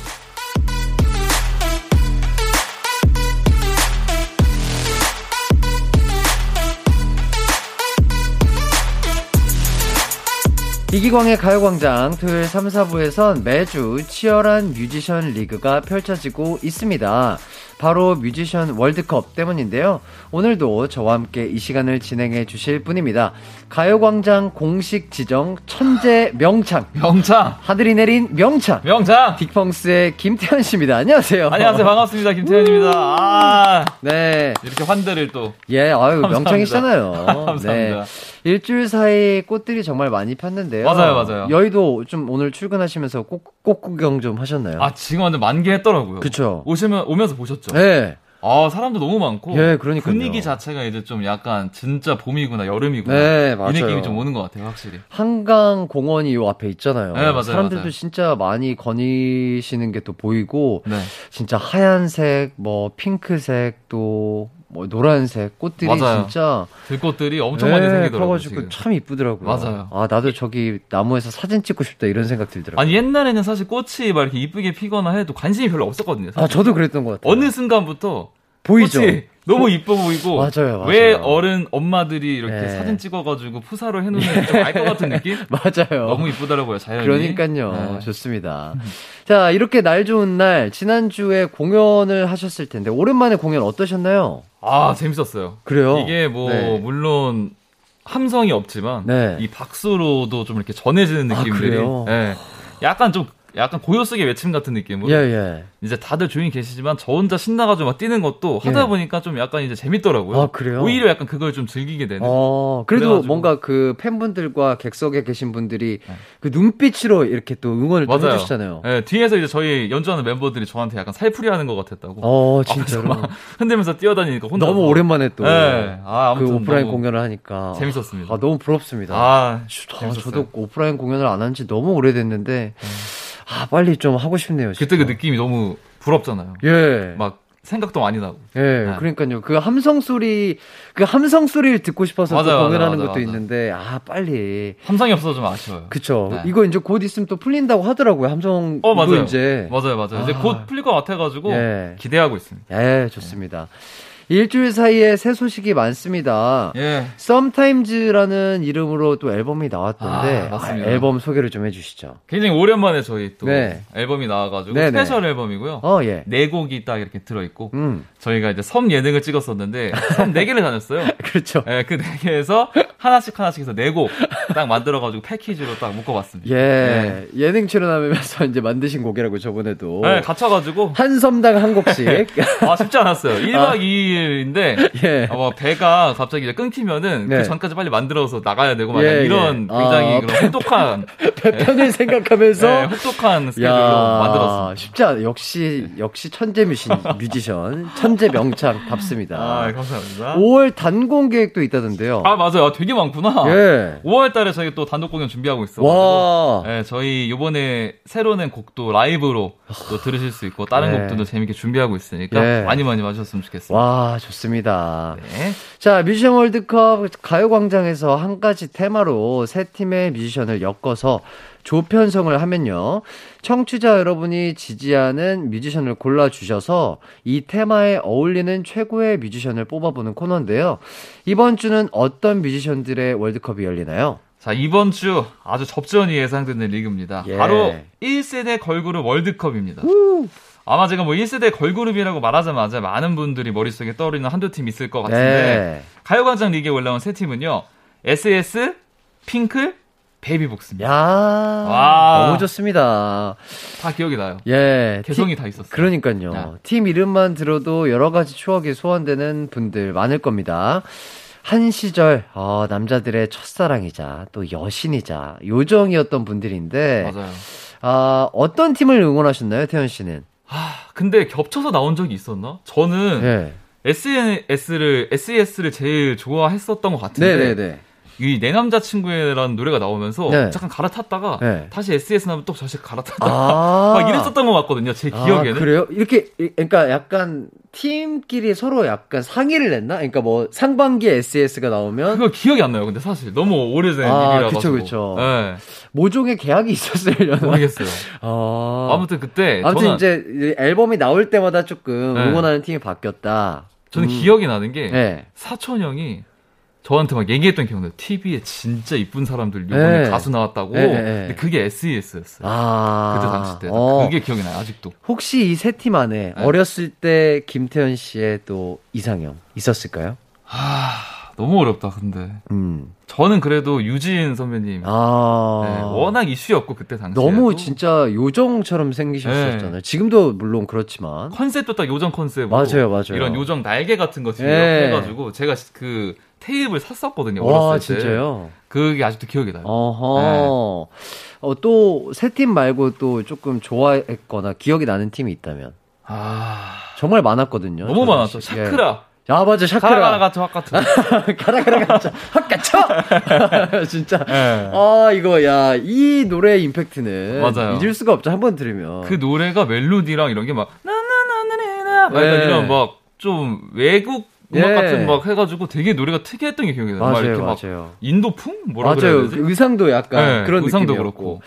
이기광의 가요광장 토요일 3, 4부에선 매주 치열한 뮤지션 리그가 펼쳐지고 있습니다. 바로 뮤지션 월드컵 때문인데요. 오늘도 저와 함께 이 시간을 진행해 주실 분입니다. 가요광장 공식 지정 천재 명창. 명창! 하늘이 내린 명창. 명창! 빅펑스의 김태현 씨입니다. 안녕하세요. 안녕하세요. 반갑습니다. 김태현입니다. 아, 네. 이렇게 환대를 또. 예, 아유, 감사합니다. 명창이시잖아요. (laughs) 감사합니다. 네. 일주일 사이 꽃들이 정말 많이 폈는데요. 맞아요, 맞아요. 여의도 좀 오늘 출근하시면서 꽃, 꽃 구경 좀 하셨나요? 아, 지금 완전 만개했더라고요. 그쵸. 오시면, 오면서 보셨죠? 네. 아, 사람도 너무 많고. 예, 그러니까요. 분위기 자체가 이제 좀 약간 진짜 봄이구나, 여름이구나. 네, 맞아요. 이 느낌이 좀 오는 것 같아요, 확실히. 한강 공원이 요 앞에 있잖아요. 네, 맞아요, 사람들도 맞아요. 진짜 많이 거니시는 게 또 보이고 네. 진짜 하얀색, 뭐 핑크색 또 뭐 노란색 꽃들이 맞아요. 진짜 들꽃들이 엄청 많이 네, 생기더라고요. 커가지고 지금. 참 이쁘더라고요. 맞아요. 아 나도 저기 나무에서 사진 찍고 싶다 이런 생각 들더라고요. 아니, 옛날에는 사실 꽃이 막 이렇게 이쁘게 피거나 해도 관심이 별로 없었거든요. 사실. 아 저도 그랬던 것 같아요. 어느 순간부터 보이죠? 꽃이 너무 이뻐 보이고 맞아요, 맞아요. 왜 어른 엄마들이 이렇게 네. 사진 찍어가지고 푸사로 해놓는 좀 알 것 같은 느낌? (laughs) 맞아요. 너무 이쁘더라고요 자연이. 그러니까요. 네. 좋습니다. 자, 이렇게 날 좋은 날, 지난주에 공연을 하셨을 텐데, 오랜만에 공연 어떠셨나요? 아 재밌었어요. 그래요? 이게 뭐 네. 물론 함성이 없지만 네. 이 박수로도 좀 이렇게 전해지는 아, 느낌들이 그래요? 예. 약간 좀 약간 고요 속의 외침 같은 느낌으로 예, 예. 이제 다들 조용히 계시지만 저 혼자 신나가지고 막 뛰는 것도 하다 예. 보니까 좀 약간 이제 재밌더라고요. 아, 그래요? 오히려 약간 그걸 좀 즐기게 되는. 어, 그래도 그래가지고. 뭔가 그 팬분들과 객석에 계신 분들이 네. 그 눈빛으로 이렇게 또 응원을 또. 해주시잖아요. 예, 뒤에서 이제 저희 연주하는 멤버들이 저한테 약간 살풀이 하는 것 같았다고. 어, 아, 진짜로. 막 (laughs) 흔들면서 뛰어다니니까 혼자 너무 오랜만에 또. 예. 아, 그 아무튼 오프라인 공연을 하니까. 재밌었습니다. 아, 너무 부럽습니다. 아, 아. 저도 오프라인 공연을 안 한 지 너무 오래됐는데, 아, 빨리 좀 하고 싶네요. 진짜. 그때 그 느낌이 너무 부럽잖아요. 예. 막 생각도 많이 나고. 예, 네. 그러니까요. 그 함성 소리, 그 함성 소리를 듣고 싶어서 또 맞아요, 공연하는 맞아요, 것도 맞아요. 있는데, 아, 빨리. 함성이 없어서 좀 아쉬워요. 그쵸. 네. 이거 이제 곧 있으면 또 풀린다고 하더라고요. 함성. 어, 맞아요. 이제. 맞아요, 맞아요. 이제 아. 곧 풀릴 것 같아가지고 예. 기대하고 있습니다. 예, 좋습니다. 일주일 사이에 새 소식이 많습니다. 예. Sometimes라는 이름으로 또 앨범이 나왔던데, 아, 맞습니다. 앨범 소개를 좀 해주시죠. 굉장히 오랜만에 저희 또 네. 앨범이 나와가지고 네네. special 앨범이고요. 어, 예. 네 곡이 딱 이렇게 들어있고 음, 저희가 이제 섬 예능을 찍었었는데 섬 네 개를 다녔어요. (laughs) 그렇죠. 예, 그 네 개에서 하나씩 하나씩 해서 네 곡 딱 만들어가지고 패키지로 딱 묶어봤습니다. 예, 예능 출연하면서 (laughs) 이제 만드신 곡이라고 저번에도. 네, 갇혀가지고 한 섬당 한 곡씩. (laughs) 아 쉽지 않았어요. 1박 2일인데 예. 뭐 배가 갑자기 이제 끊기면은 네. 그 전까지 빨리 만들어서 나가야 되고 막 예, 이런 (laughs) 예. 굉장히 아, 그런 혹독한 편을 생각하면서. 네, 혹독한 스케줄로 만들었습니다. 쉽지 않아. 역시, 역시 천재 뮤신, 뮤지션. 천재 명창 답습니다. 아 감사합니다. 5월 단공 계획도 있다던데요. 아 맞아요. 아, 되게 많구나. 예. 5월 달에 저희 또 단독 공연 준비하고 있어. 와. 네, 저희 요번에 새로 낸 곡도 라이브로 또 들으실 수 있고 다른 네. 곡들도 재밌게 준비하고 있으니까 예. 많이 많이 와주셨으면 좋겠습니다. 와, 좋습니다. 네. 자, 뮤지션 월드컵 가요 광장에서 한 가지 테마로 세 팀의 뮤지션을 엮어서 조편성을 하면요. 청취자 여러분이 지지하는 뮤지션을 골라주셔서 이 테마에 어울리는 최고의 뮤지션을 뽑아보는 코너인데요. 이번 주는 어떤 뮤지션들의 월드컵이 열리나요? 자, 이번 주 아주 접전이 예상되는 리그입니다. 예. 바로 1세대 걸그룹 월드컵입니다. 아마 제가 뭐 1세대 걸그룹이라고 말하자마자 많은 분들이 머릿속에 떠오르는 한두 팀 있을 것 같은데 네. 가요광장 리그에 올라온 세 팀은요. SS, 핑클, 베이비복스입니다. 야, 와. 너무 좋습니다. 다 기억이 나요. 예. 개성이 팀- 다 있었어요. 그러니까요. 야. 팀 이름만 들어도 여러 가지 추억이 소환되는 분들 많을 겁니다. 한 시절 어, 남자들의 첫사랑이자 또 여신이자 요정이었던 분들인데 맞아요. 아, 어떤 팀을 응원하셨나요, 태현 씨는? 아, 근데 겹쳐서 나온 적이 있었나? 저는 네. SNS를 SES를 제일 좋아했었던 것 같은데 네, 네, 네. 이내 남자친구라는 노래가 나오면서 네. 잠깐 갈아탔다가 네. 다시 SES 나면 또 다시 갈아탔다가 아. (laughs) 막 이랬었던 것 같거든요. 제 기억에는. 아, 그래요? 이렇게 이- 그러니까 약간 팀끼리 서로 약간 상의를 냈나? 그러니까 뭐 상반기에 SES가 나오면 그거 기억이 안 나요. 근데 사실 너무 오래된 아, 일이라 그쵸, 가지고. 그쵸. 네, 모종의 계약이 있었으려나? 모르겠어요. (laughs) 아. 아무튼 그때 아무튼 이제 이 앨범이 나올 때마다 조금 네. 응원하는 팀이 바뀌었다. 저는 음. 기억이 나는 게 네. 사촌 형이 저한테 막 얘기했던 기억나요. TV에 진짜 이쁜 사람들 이번에 네. 가수 나왔다고. 네, 네, 네. 근데 그게 SES였어요. 아. 그때 당시 때. 어. 그게 기억이 나요, 아직도. 혹시 이 세 팀 안에 네. 어렸을 때 김태현 씨의 또 이상형 있었을까요? 하, 너무 어렵다, 근데. 음. 저는 그래도 유진 선배님. 아. 네, 워낙 이슈였고, 그때 당시에. 너무 진짜 요정처럼 생기셨었잖아요. 네. 지금도 물론 그렇지만. 컨셉도 딱 요정 컨셉으로. 맞아요, 맞아요. 이런 요정 날개 같은 거 뒤에 네. 해가지고, 제가 그 테이프를 샀었거든요, 와, 어렸을 때. 진짜요? 그게 아직도 기억이 나요. 어허. 어, 또, 세 팀 말고 또 조금 좋아했거나 기억이 나는 팀이 있다면. 아. 정말 많았거든요. 너무 저는. 많았죠. 예. 샤크라. 야, 맞아, 샤크라. 가라가라 같은 확 같은. 가라가라 가자. 핫가쳐! 진짜. 네. 아, 이거, 야, 이 노래의 임팩트는. 맞아요. 잊을 수가 없죠. 한 번 들으면. 그 노래가 멜로디랑 이런 게 막, 나나나나나나, 막 네. 이런 막, 좀 외국 음악 예. 같은 막 해가지고 되게 노래가 특이했던 게 기억이 나요. 막 맞아요, 이렇게 막 맞아요. 인도풍? 뭐라 맞아요. 그래야 되지? 그 의상도 약간 네, 그런 의상도 느낌이었고. 그렇고.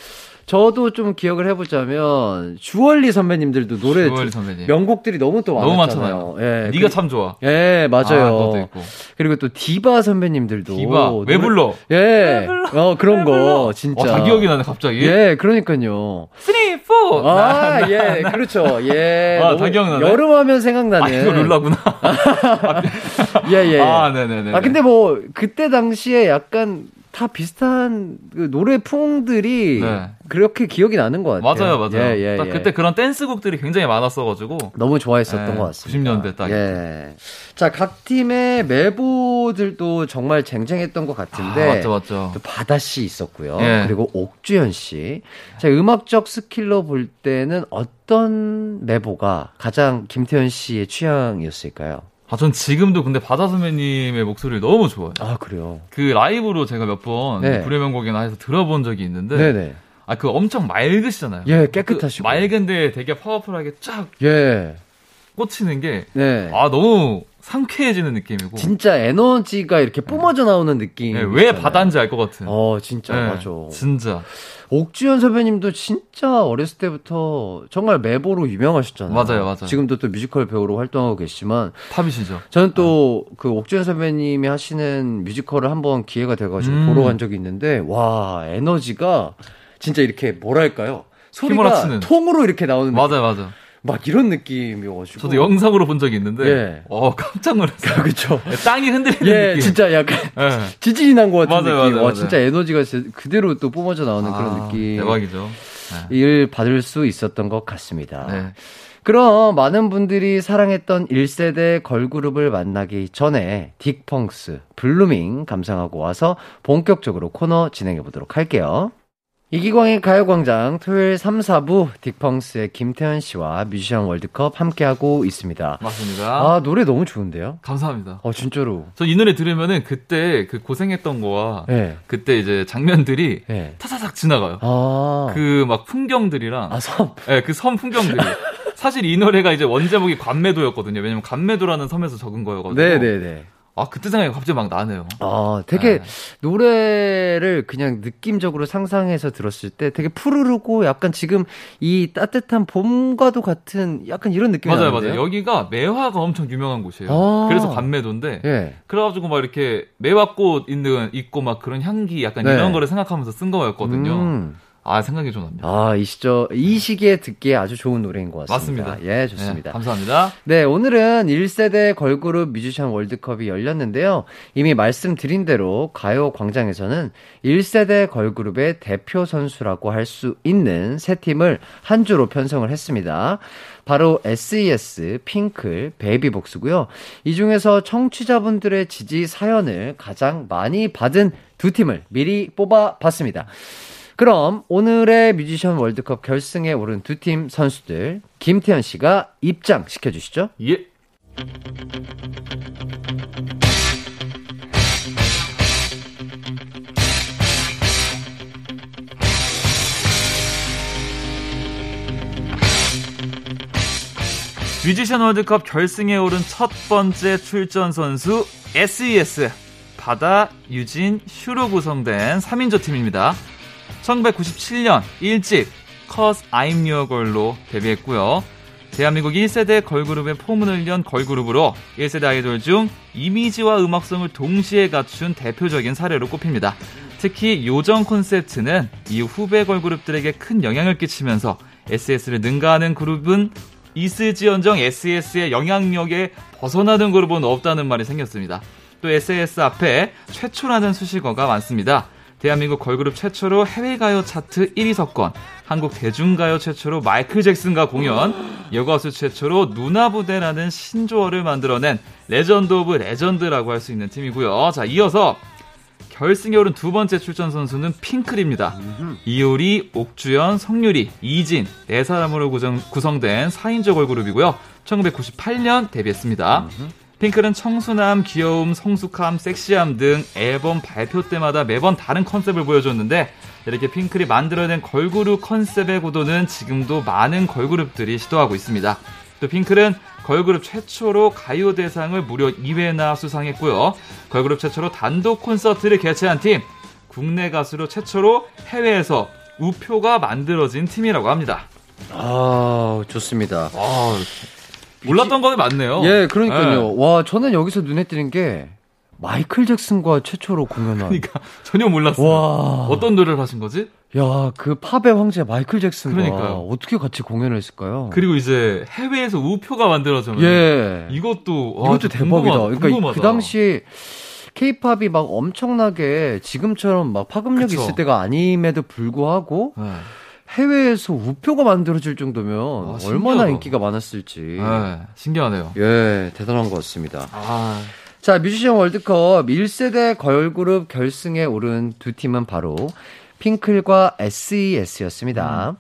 저도 좀 기억을 해보자면 주얼리 선배님들도 노래 주얼리 선배님. 명곡들이 너무 또 너무 많았잖아요. 예, 네가 그- 참 좋아. 예, 맞아요. 아, 그것도 있고. 그리고 또 디바 선배님들도 디바. 왜 노래- 불러? 예, 어 그런 거 진짜. 어, 다 기억이 나네, 갑자기. 예, 그러니까요. 3, 4! 아, 예, 그렇죠. 예. 아, 다 기억나네. 여름하면 생각나네. 아, 이거 룰라구나. (laughs) 예, 예. 아, 네네네. 아, 근데 뭐, 그때 당시에 약간 다 비슷한 그 노래 풍들이 네. 그렇게 기억이 나는 것 같아요. 맞아요, 맞아요. 예, 예, 딱 예. 그때 그런 댄스곡들이 굉장히 많았어가지고. 너무 좋아했었던 예, 것 같습니다. 90년대 딱. 예. 자, 각 팀의 메보들도 정말 쟁쟁했던 것 같은데. 아, 맞죠, 맞죠. 또 바다 씨 있었고요. 예. 그리고 옥주현 씨. 자, 음악적 스킬로 볼 때는 어떤 메보가 가장 김태현 씨의 취향이었을까요? 아, 전 지금도 근데 바다 선배님의 목소리를 너무 좋아해요. 아, 그래요. 그 라이브로 제가 몇번 네. 불후의 명곡이나 해서 들어본 적이 있는데 네네. 아 그 엄청 맑으시잖아요. 예, 깨끗하시고. 그 맑은데 되게 파워풀하게 쫙 예. 꽂히는 게 네. 아 너무 상쾌해지는 느낌이고 진짜 에너지가 이렇게 뿜어져 나오는 느낌. 네, 왜 바다인지 알 것 같은. 어, 진짜, 네, 맞아. 진짜 옥주현 선배님도 진짜 어렸을 때부터 정말 메보로 유명하셨잖아요. 맞아요, 맞아요. 지금도 또 뮤지컬 배우로 활동하고 계시지만 탑이시죠. 저는 또그 옥주현 선배님이 하시는 뮤지컬을 한번 기회가 돼가지고 음. 보러 간 적이 있는데 와 에너지가 진짜 이렇게 뭐랄까요 소리가. 통으로 이렇게 나오는. 맞아요, 맞아요. 막 이런 느낌이어가지고 저도 영상으로 본 적이 있는데 예. 어 깜짝 놀랐어요. 그렇죠. 땅이 흔들리는 예, 느낌. 진짜 약간 예. 지진이 난 것 같은 맞아요, 느낌. 맞아요, 와, 맞아요. 진짜 에너지가 그대로 또 뿜어져 나오는 그런 아, 느낌. 대박이죠. 을 받을 수 있었던 것 같습니다. 네. 그럼 많은 분들이 사랑했던 1세대 걸그룹을 만나기 전에 딕펑스, Blooming 감상하고 와서 본격적으로 코너 진행해 보도록 할게요. 이기광의 가요광장 토요일 3, 4부 딕펑스의 김태현 씨와 뮤지션 월드컵 함께하고 있습니다. 맞습니다. 아, 노래 너무 좋은데요? 감사합니다. 어, 진짜로. 저 이 노래 들으면은 그때 그 고생했던 거와 예. 그때 이제 장면들이 예. 타사삭 지나가요. 아. 그 막 풍경들이랑 아, 섬. 예, 그섬 풍경들이 사실 이 노래가 이제 원제목이 관매도였거든요. 왜냐면 관매도라는 섬에서 적은 거여가지고. 네네네. 아 그때 생각이 갑자기 막 나네요. 아, 되게 네. 노래를 그냥 느낌적으로 상상해서 들었을 때 되게 푸르르고 약간 지금 이 따뜻한 봄과도 같은 약간 이런 느낌이 맞아요, 나는데요? 맞아요. 여기가 매화가 엄청 유명한 곳이에요. 아. 그래서 관매도인데. 예. 그래가지고 막 이렇게 매화꽃 있는 있고 막 그런 향기 약간 네. 이런 거를 생각하면서 쓴 거였거든요. 음. 아 생각이 좀 납니다. 아, 이 시절, 이 시기에 듣기에 아주 좋은 노래인 것 같습니다. 맞습니다. 예, 네, 좋습니다. 감사합니다. 네, 오늘은 1세대 걸그룹 뮤지션 월드컵이 열렸는데요. 이미 말씀드린 대로 가요 광장에서는 1세대 걸그룹의 대표 선수라고 할 수 있는 세 팀을 한 주로 편성을 했습니다. 바로 SES, 핑클, 베이비복스고요. 이 중에서 청취자분들의 지지 사연을 가장 많이 받은 두 팀을 미리 뽑아 봤습니다. 그럼 오늘의 뮤지션 월드컵 결승에 오른 두 팀 선수들 김태현 씨가 입장시켜 주시죠. 예. 뮤지션 월드컵 결승에 오른 첫 번째 출전 선수 SES 바다, 유진, 슈로 구성된 3인조 팀입니다. 1997년 1집 Cause I'm Your Girl로 데뷔했고요. 대한민국 1세대 걸그룹의 포문을 연 걸그룹으로 1세대 아이돌 중 이미지와 음악성을 동시에 갖춘 대표적인 사례로 꼽힙니다. 특히 요정 콘셉트는 이후 후배 걸그룹들에게 큰 영향을 끼치면서 SES를 능가하는 그룹은 있을지언정 SES의 영향력에 벗어나는 그룹은 없다는 말이 생겼습니다. 또 SES 앞에 최초라는 수식어가 많습니다. 대한민국 걸그룹 최초로 해외 가요 차트 1위 석권, 한국 대중가요 최초로 마이클 잭슨과 공연, 여가수 최초로 누나 부대라는 신조어를 만들어낸 legend of legend라고 할 수 있는 팀이고요. 자, 이어서 결승에 오른 두 번째 출전 선수는 핑클입니다. 이효리, 옥주연, 성유리, 이진 네 사람으로 구성, 구성된 4인조 걸그룹이고요. 1998년 데뷔했습니다. 핑클은 청순함, 귀여움, 성숙함, 섹시함 등 앨범 발표 때마다 매번 다른 컨셉을 보여줬는데 이렇게 핑클이 만들어낸 걸그룹 컨셉의 구도는 지금도 많은 걸그룹들이 시도하고 있습니다. 또 핑클은 걸그룹 최초로 가요 대상을 무려 2회나 수상했고요. 걸그룹 최초로 단독 콘서트를 개최한 팀, 국내 가수로 최초로 해외에서 우표가 만들어진 팀이라고 합니다. 아, 좋습니다. 아, 몰랐던 거에 많네요. 예, 그러니까요. 네. 와, 저는 여기서 눈에 띄는 게 마이클 잭슨과 최초로 공연한. 그러니까 (laughs) 전혀 몰랐어요. 와. 어떤 노래를 하신 거지? 야, 그 팝의 황제 마이클 잭슨과 그러니까요. 어떻게 같이 공연을 했을까요? 그리고 이제 해외에서 우표가 만들어져요. 예. 이것도 와, 이것도 좀 대박이다. 궁금하- 그러니까 궁금하다. 그 당시 케이팝이 막 엄청나게 지금처럼 막 파급력이 그쵸. 있을 때가 아님에도 불구하고 네. 해외에서 우표가 만들어질 정도면 아, 신기하다. 얼마나 인기가 많았을지. 네, 신기하네요. 예, 대단한 것 같습니다. 아, 자, 뮤지션 월드컵 1세대 걸그룹 결승에 오른 두 팀은 바로 핑클과 SES였습니다. 음.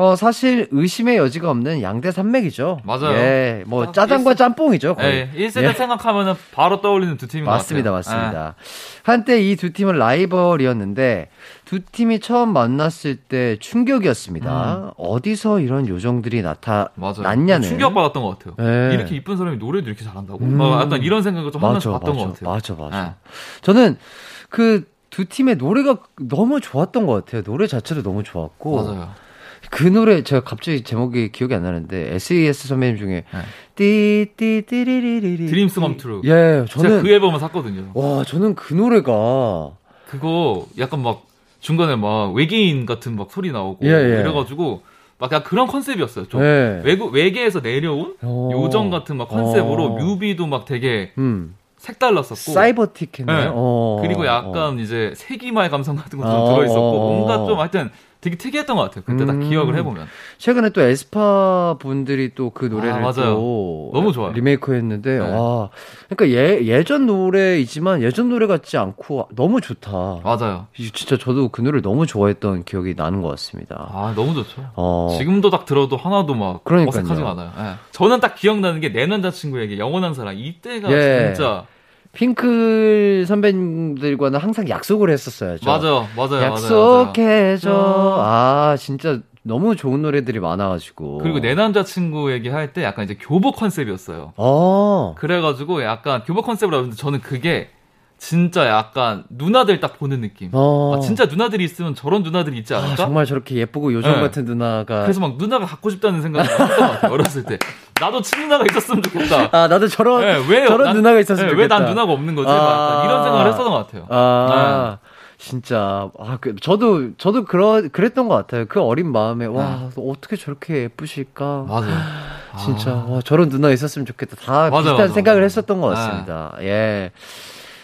어, 사실 의심의 여지가 없는 양대 산맥이죠. 맞아요. 예, 뭐 아, 짜장과 일세- 짬뽕이죠. 거의. 네, 1세대 예. 생각하면은 바로 떠올리는 두 팀인 것 맞습니다, 같아요. 네. 맞습니다. 한때 이 두 팀은 라이벌이었는데 두 팀이 처음 만났을 때 충격이었습니다. 어디서 이런 요정들이 음. 나타났냐는 충격 받았던 것 같아요. 네. 이렇게 이쁜 사람이 노래도 이렇게 잘한다고? 음. 막 약간 이런 생각을 좀 하면서 맞아, 봤던 맞아, 것 같아요. 맞아, 맞아. 네. 저는 그두 팀의 노래가 너무 좋았던 것 같아요. 노래 자체도 너무 좋았고. 맞아요. 그 노래 제가 갑자기 제목이 기억이 안 나는데 SES 선배님 중에 띠띠띠리리리 Dreams Come True. 예, 제가 저는 그 앨범을 샀거든요. 와, 저는 그 노래가 그거 약간 막 중간에 막 외계인 같은 막 소리 나오고 예, 예. 이래가지고 막 약간 그런 컨셉이었어요. 좀 예. 외국 외계에서 내려온 어. 요정 같은 막 컨셉으로 어. 뮤비도 막 되게 음. 색달랐었고 사이버틱했나요? 네. 어. 그리고 약간 어. 이제 세기말 감성 같은 것도 어, 들어있었고 어, 어. 뭔가 좀 하여튼 되게 특이했던 것 같아요. 그때 딱 음. 기억을 해보면 최근에 또 에스파 분들이 또 그 노래를 아, 맞아요. 또 너무 좋아요. 리메이크했는데 네. 와 그러니까 예 예전 노래이지만 예전 노래 같지 않고 너무 좋다. 맞아요. 이- 진짜 저도 그 노래를 너무 좋아했던 기억이 나는 것 같습니다. 아 너무 좋죠. 어. 지금도 딱 들어도 하나도 막 그러니까요. 어색하지가 않아요. 예. 저는 딱 기억나는 게 내 남자친구에게 영원한 사랑 이때가 예. 진짜 핑클 선배님들과는 항상 약속을 했었어야죠. 맞아요, 맞아요, 맞아요. 약속해줘. 맞아요. 아 진짜 너무 좋은 노래들이 많아가지고. 그리고 내 남자친구에게 할때 약간 이제 교복 컨셉이었어요. 어. 그래가지고 약간 교복 컨셉이라고 하는데 저는 그게 진짜 약간 누나들 딱 보는 느낌. 어. 아, 진짜 누나들이 있으면 저런 누나들이 있지 아, 않을까? 정말 저렇게 예쁘고 요정 네. 같은 누나가. 그래서 막 누나가 갖고 싶다는 생각이 했던 것 같아요. 어렸을 때. 나도 친누나가 있었으면 좋겠다. 아 나도 저런 네, 왜 저런 난- 누나가 있었으면 네, 좋겠다. 왜 난 누나가 없는 거지? 아. 이런 생각을 했었던 것 같아요. 아, 진짜. 아, 그, 저도, 저도 그러, 그랬던 것 같아요. 그 어린 마음에, 와, 어떻게 저렇게 예쁘실까. 맞아요. 진짜, 아. 와, 저런 누나 있었으면 좋겠다. 다 맞아, 비슷한 맞아, 생각을 맞아. 했었던 것 같습니다. 예.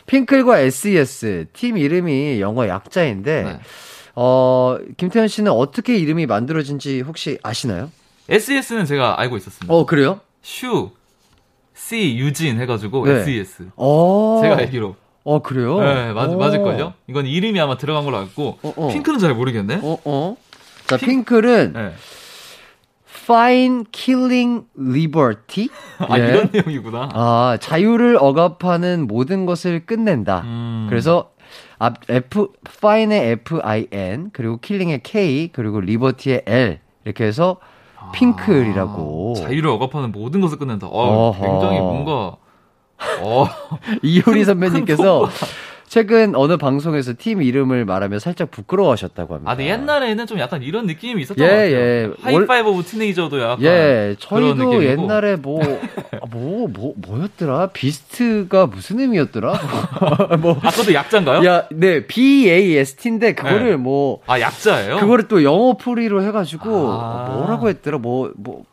핑클과 SES, 팀 이름이 영어 약자인데, 네. 어, 김태현 씨는 어떻게 이름이 만들어진지 혹시 아시나요? SES는 제가 알고 있었습니다. 어, 그래요? 슈, C, 유진 해가지고 네. SES. 어. 제가 알기로. 어, 그래요? 네, 맞, 어. 맞을걸요? 이건 이름이 아마 들어간 걸로 알고. 어, 어. 핑크는 잘 모르겠네. 어, 어. 자, 핑- 핑클은 네. Fine Killing Liberty. (laughs) 아, 예. 이런 내용이구나. 아, 자유를 억압하는 모든 것을 끝낸다. 음. 그래서 앞 F fine의 F I N 그리고 killing의 K 그리고 liberty의 L 이렇게 해서 핑클이라고. 아, 자유를 억압하는 모든 것을 끝낸다. 어. 굉장히 뭔가 어, (laughs) 이효리 (laughs) 큰- 선배님께서 큰 최근 어느 방송에서 팀 이름을 말하며 살짝 부끄러워하셨다고 합니다. 아, 근데 옛날에는 좀 약간 이런 느낌이 있었던 예, 것 같아요. 예. High-five Of Teenager도 약간 예, 저희도. 옛날에 뭐, 아, 뭐, 뭐, 뭐였더라? 비스트가 무슨 의미였더라? (laughs) 뭐, 아, 그것도 약자인가요? 야, 네, B-E-A-S-T인데, 그거를 네. 뭐, 아, 약자예요? 그거를 또 영어 풀이로 해가지고, 아. 뭐라고 했더라? 뭐, 뭐,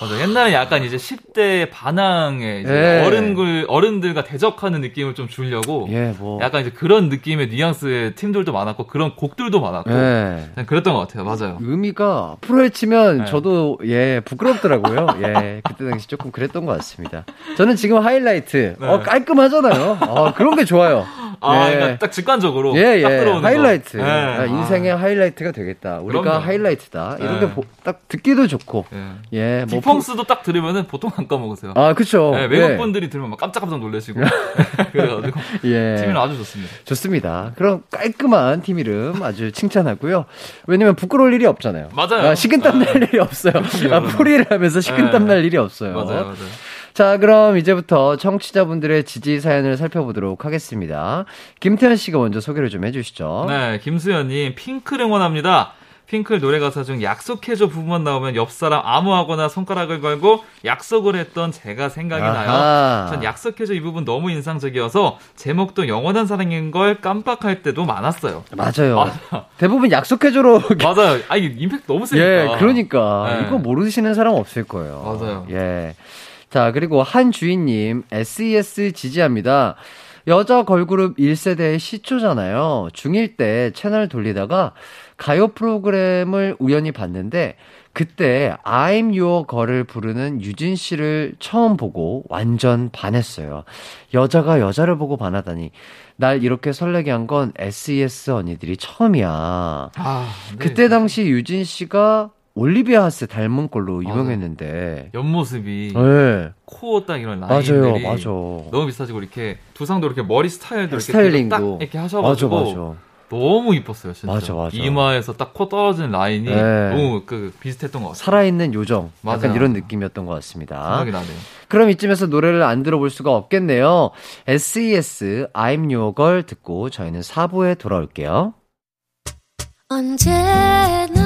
맞아. 옛날에 약간 이제 10대 반항에 이제 예. 어른들, 어른들과 대적하는 느낌을 좀 주려고 예, 뭐. 약간 이제 그런 느낌의 뉘앙스의 팀들도 많았고 그런 곡들도 많았고 예. 그냥 그랬던 것 같아요. 맞아요. 의미가 프로에 치면 네. 저도 예 부끄럽더라고요. (laughs) 예 그때 당시 조금 그랬던 것 같습니다. 저는 지금 하이라이트 네. 어 깔끔하잖아요. 아 그런 게 좋아요. 아, 예. 그러니까 딱 직관적으로 예, 딱 예. 들어오는 거. 하이라이트. 예. 아, 인생의 하이라이트가 되겠다. 우리가 그럼요. 하이라이트다. 이런 예. 게딱 듣기도 좋고. 예. 예, 뭐. 디펑스도 딱 들으면은 보통 안 까먹으세요. 푸- 아, 그쵸. 예, 외국 분들이 들으면 막 깜짝깜짝 놀라시고 (laughs) 그래가지고 예. 팀이는 아주 좋습니다. 좋습니다. 그럼 깔끔한 팀 이름 아주 칭찬하고요. 왜냐면 부끄러울 일이 없잖아요. 맞아요. 아, 식은땀 날 네. 일이 없어요. (laughs) 아. 풀이를 하면서 식은땀 네. 날 일이 없어요. 맞아요, 맞아요. 자, 그럼 이제부터 청취자분들의 지지 사연을 살펴보도록 하겠습니다. 김태현 씨가 먼저 소개를 좀 해주시죠. 네, 김수현님 핑클 응원합니다. 핑클 노래 가사 중 약속해줘 부분만 나오면 옆 사람 암호하거나 손가락을 걸고 약속을 했던 제가 생각이 아하. 나요. 전 약속해줘 이 부분 너무 인상적이어서 제목도 영원한 사랑인 걸 깜빡할 때도 많았어요. 맞아요. 대부분 약속해줘로. 맞아요. 아 이게 임팩트 너무 세니까. 예, 그러니까. 네. 이거 모르시는 사람 없을 거예요. 맞아요. 예. 자, 그리고 한 주인님, SES 지지합니다. 여자 걸그룹 1세대의 시초잖아요. 중1 때 채널 돌리다가 가요 프로그램을 우연히 봤는데, 그때 I'm Your Girl을 부르는 유진 씨를 처음 보고 완전 반했어요. 여자가 여자를 보고 반하다니. 날 이렇게 설레게 한 건 SES 언니들이 처음이야. 아, 네. 그때 당시 유진 씨가 올리비아 하스 닮은 걸로 맞아요. 유명했는데. 옆모습이 네. 코어 딱 이런 맞아요, 라인들이 맞아. 너무 비슷하시고 이렇게 두상도 이렇게 머리 스타일도 이렇게 스타일링도. 딱 이렇게 하셔가지고 맞아, 맞아. 너무 이뻤어요, 진짜. 맞아, 맞아. 이마에서 딱 코 떨어지는 라인이 네. 너무 그 비슷했던 것 같아요. 살아있는 요정. 약간 맞아요. 이런 느낌이었던 것 같습니다. 생각이 나네요. 그럼 이쯤에서 노래를 안 들어볼 수가 없겠네요. SES I'm Your Girl 듣고 저희는 4부에 돌아올게요. 언제나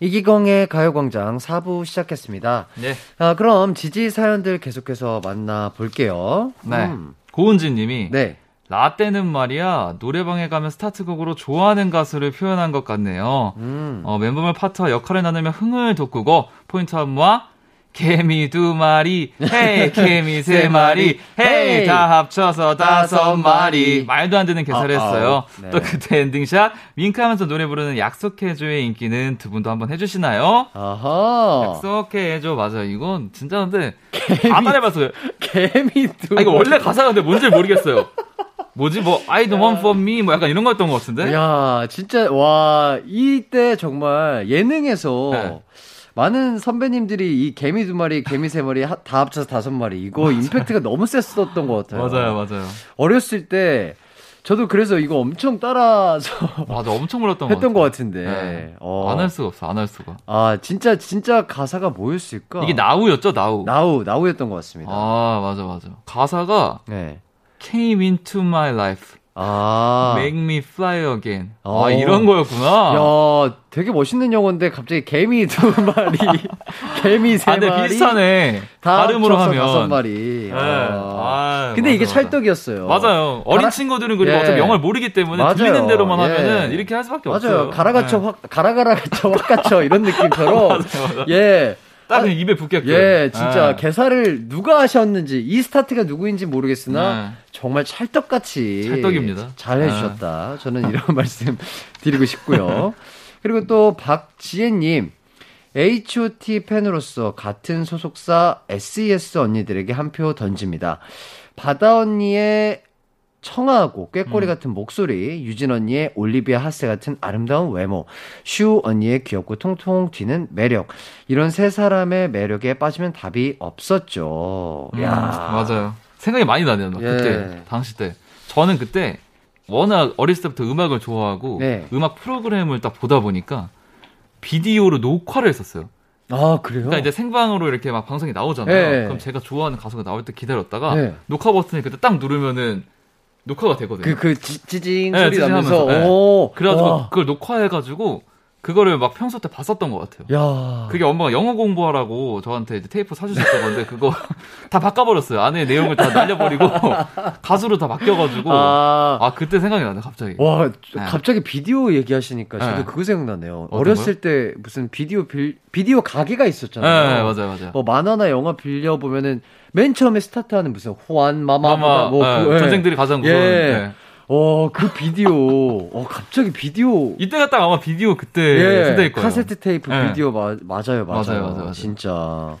이기광의 가요광장 4부 시작했습니다. 네. 아, 그럼 지지 사연들 계속해서 만나볼게요. 네. 음, 고은진 님이 네. 라떼는 말이야 노래방에 가면 스타트곡으로 좋아하는 가수를 표현한 것 같네요. 음. 어, 멤버별 파트와 역할을 나누며 흥을 돋구고 포인트 안무와 개미 두 마리, hey (laughs) 개미 세 마리, hey 다 합쳐서 다섯 마리. 말도 안 되는 개사를 아, 했어요. 아우, 네. 또 그때 엔딩샷 윙크하면서 노래 부르는 약속해줘의 인기는 두 분도 한번 해주시나요? 아하. 약속해줘 맞아요. 이건 진짜 근데 다 따라해봤어요. 개미 두. 아 이거 원래 가사가 근데 뭔지 모르겠어요. 뭐지 뭐 I don't want for me 뭐 약간 이런 거였던 것 같은데. 야, 진짜, 와, 이때 정말 예능에서 네. 많은 선배님들이 이 개미 두 마리, 개미 세 마리 하- 다 합쳐서 다섯 마리, 이거 임팩트가 너무 셌었던 것 같아요. 맞아요, 맞아요. 어렸을 때, 저도 그래서 이거 엄청 따라서 맞아, 엄청 몰랐던 했던 것 것. 같은데. 네. 어. 안할 수가 없어, 안 할 수가. 아, 진짜, 진짜 가사가 뭐였을까? 이게 나우였죠, 나우. 나우, 나우였던 것 같습니다. 아, 맞아, 맞아. 가사가 네. came into my life, 아. make me fly again. 어. 아, 이런 거였구나. 야, 되게 멋있는 영어인데 갑자기 개미 두 (laughs) 마리, 개미 세 아, 근데 마리. 비슷하네. 다 발음으로 합쳐서 하면. 다섯 마리. 네. 아. 아, 근데 맞아, 이게 맞아. 찰떡이었어요. 맞아요. 어린 가라- 친구들은 그리고 예. 어차피 영어를 모르기 때문에 맞아요. 들리는 대로만 예. 하면은 이렇게 할 수밖에 없어요. 맞아요. 가라가쳐 네. 확 가라가라쳐 확 가쳐 이런 느낌처럼 (laughs) 예. 딱 그냥 입에 붙게끔. 예, 진짜 예. 개사를 누가 하셨는지 이 스타트가 누구인지 모르겠으나 네. 정말 찰떡같이 찰떡입니다. 네. 잘 해주셨다. 저는 이런 (laughs) 말씀 드리고 싶고요. 그리고 또 박지혜님 H.O.T 팬으로서 같은 소속사 SES 언니들에게 한 표 던집니다. 바다 언니의 청아하고 꾀꼬리 같은 목소리, 유진 언니의 올리비아 하세 같은 아름다운 외모, 슈 언니의 귀엽고 통통 튀는 매력. 이런 세 사람의 매력에 빠지면 답이 없었죠. 음, 야 맞아요. 생각이 많이 나네요. 막 예. 그때 당시 때 저는 그때 워낙 어렸을 때부터 음악을 좋아하고 네. 음악 프로그램을 딱 보다 보니까 비디오로 녹화를 했었어요. 아, 그래요? 그러니까 이제 생방으로 이렇게 막 방송이 나오잖아요. 네. 그럼 제가 좋아하는 가수가 나올 때 기다렸다가 네. 녹화 버튼을 그때 딱 누르면은 녹화가 되거든요. 그, 그, 지, 찌징 네, 소리 나면서, 찌징하면서, 네. 오. 그래가지고 와. 그걸 녹화해가지고 그거를 막 평소 때 봤었던 것 같아요. 야 그게 엄마가 영어 공부하라고 저한테 이제 테이프 사주셨던 건데 그거 (laughs) 다 바꿔버렸어요. 안에 내용을 다 날려버리고 (laughs) 가수로 다 바뀌어가지고 아, 아. 그때 생각이 나네 갑자기. 와, 네. 갑자기 비디오 얘기하시니까 저도 네. 그거 생각나네요. 어렸을 때 무슨 비디오 빌, 비디오 가게가 있었잖아요. 네, 맞아요, 맞아요. 뭐 만화나 영화 빌려 보면은 맨 처음에 스타트하는 무슨 호안 마마 마마, 뭐 예, 그, 예. 전쟁들이 가장 무서운. 예. 예. 어, 그 비디오. 어, 갑자기 비디오. 이때가 딱 아마 비디오 그때 예, 세대일 거예요. 카세트 테이프 예. 비디오 마, 맞아요, 맞아요. 맞아요, 맞아요, 맞아요. 진짜.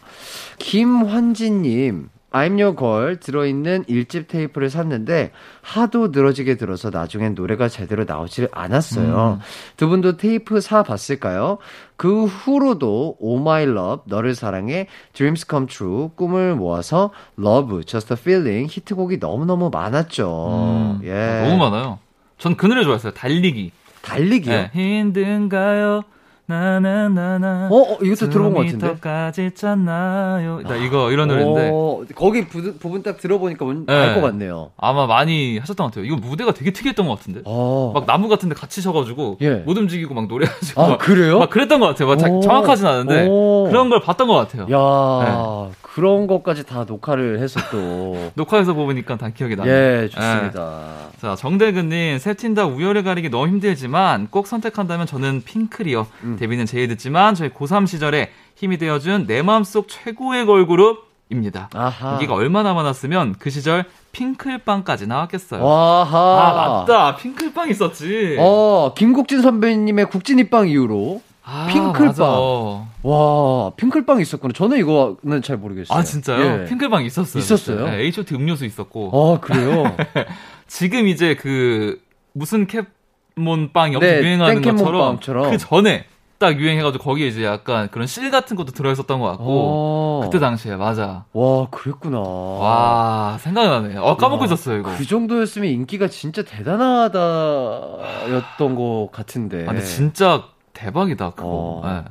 김환진님, I'm Your Girl 들어있는 1집 테이프를 샀는데 하도 늘어지게 들어서 나중엔 노래가 제대로 나오질 않았어요. 음. 두 분도 테이프 사 봤을까요? 그 후로도 Oh My Love, 너를 사랑해, Dreams Come True, 꿈을 모아서 Love, Just a Feeling 히트곡이 너무너무 많았죠. 음, 예. 너무 많아요. 전 그 노래 좋아했어요. 달리기. 달리기요? 예. 힘든가요? 나나나나. 어, 어, 이것도 들어본 것 같은데? 미터까지 짰나요? 나 이거 이런 노래인데 어, 거기 부, 부분 딱 들어보니까 뭔- 네. 알것 같네요. 아마 많이 하셨던 것 같아요. 이거 무대가 되게 특이했던 것 같은데. 어. 막 나무 같은데 같이 서가지고 예. 못 움직이고 막 노래하시고 아, 막, 그래요? 막 그랬던 것 같아요. 막 자- 오. 정확하진 않은데 오. 그런 걸 봤던 것 같아요. 야, 그런 것까지 다 녹화를 해서 또. (laughs) 녹화해서 보니까 다 기억이 나네요. 예, 좋습니다. 자, 정대근님, 세 팀 다 우열을 가리기 너무 힘들지만 꼭 선택한다면 저는 핑클이요. 음. 데뷔는 제일 늦지만 저희 고3 시절에 힘이 되어준 내 마음속 최고의 걸그룹 입니다. 아하. 인기가 얼마나 많았으면 그 시절 핑클빵까지 나왔겠어요. 와하. 아, 맞다. 핑클빵 있었지. 어, 김국진 선배님의 국진이빵 이후로. 아, 핑클빵. 맞아. 와, 핑클빵 있었구나. 저는 이거는 잘 모르겠어요. 아, 진짜요? 예. 핑클빵 있었어요. 있었어요? 네, H.O.T 음료수 있었고. 아, 그래요? (laughs) 지금 이제 그 무슨 캡몬빵이 엄청 네, 유행하는 것처럼 땡캡몬빵처럼. 그 전에 딱 유행해가지고 거기에 이제 약간 그런 실 같은 것도 들어있었던 것 같고 어. 그때 당시에 맞아. 와, 그랬구나. 와 생각나네. 어 까먹고 야, 있었어요 이거. 그 정도였으면 인기가 진짜 대단하다였던 것 같은데. 아, 근데 진짜 대박이다 그거. 어. 네.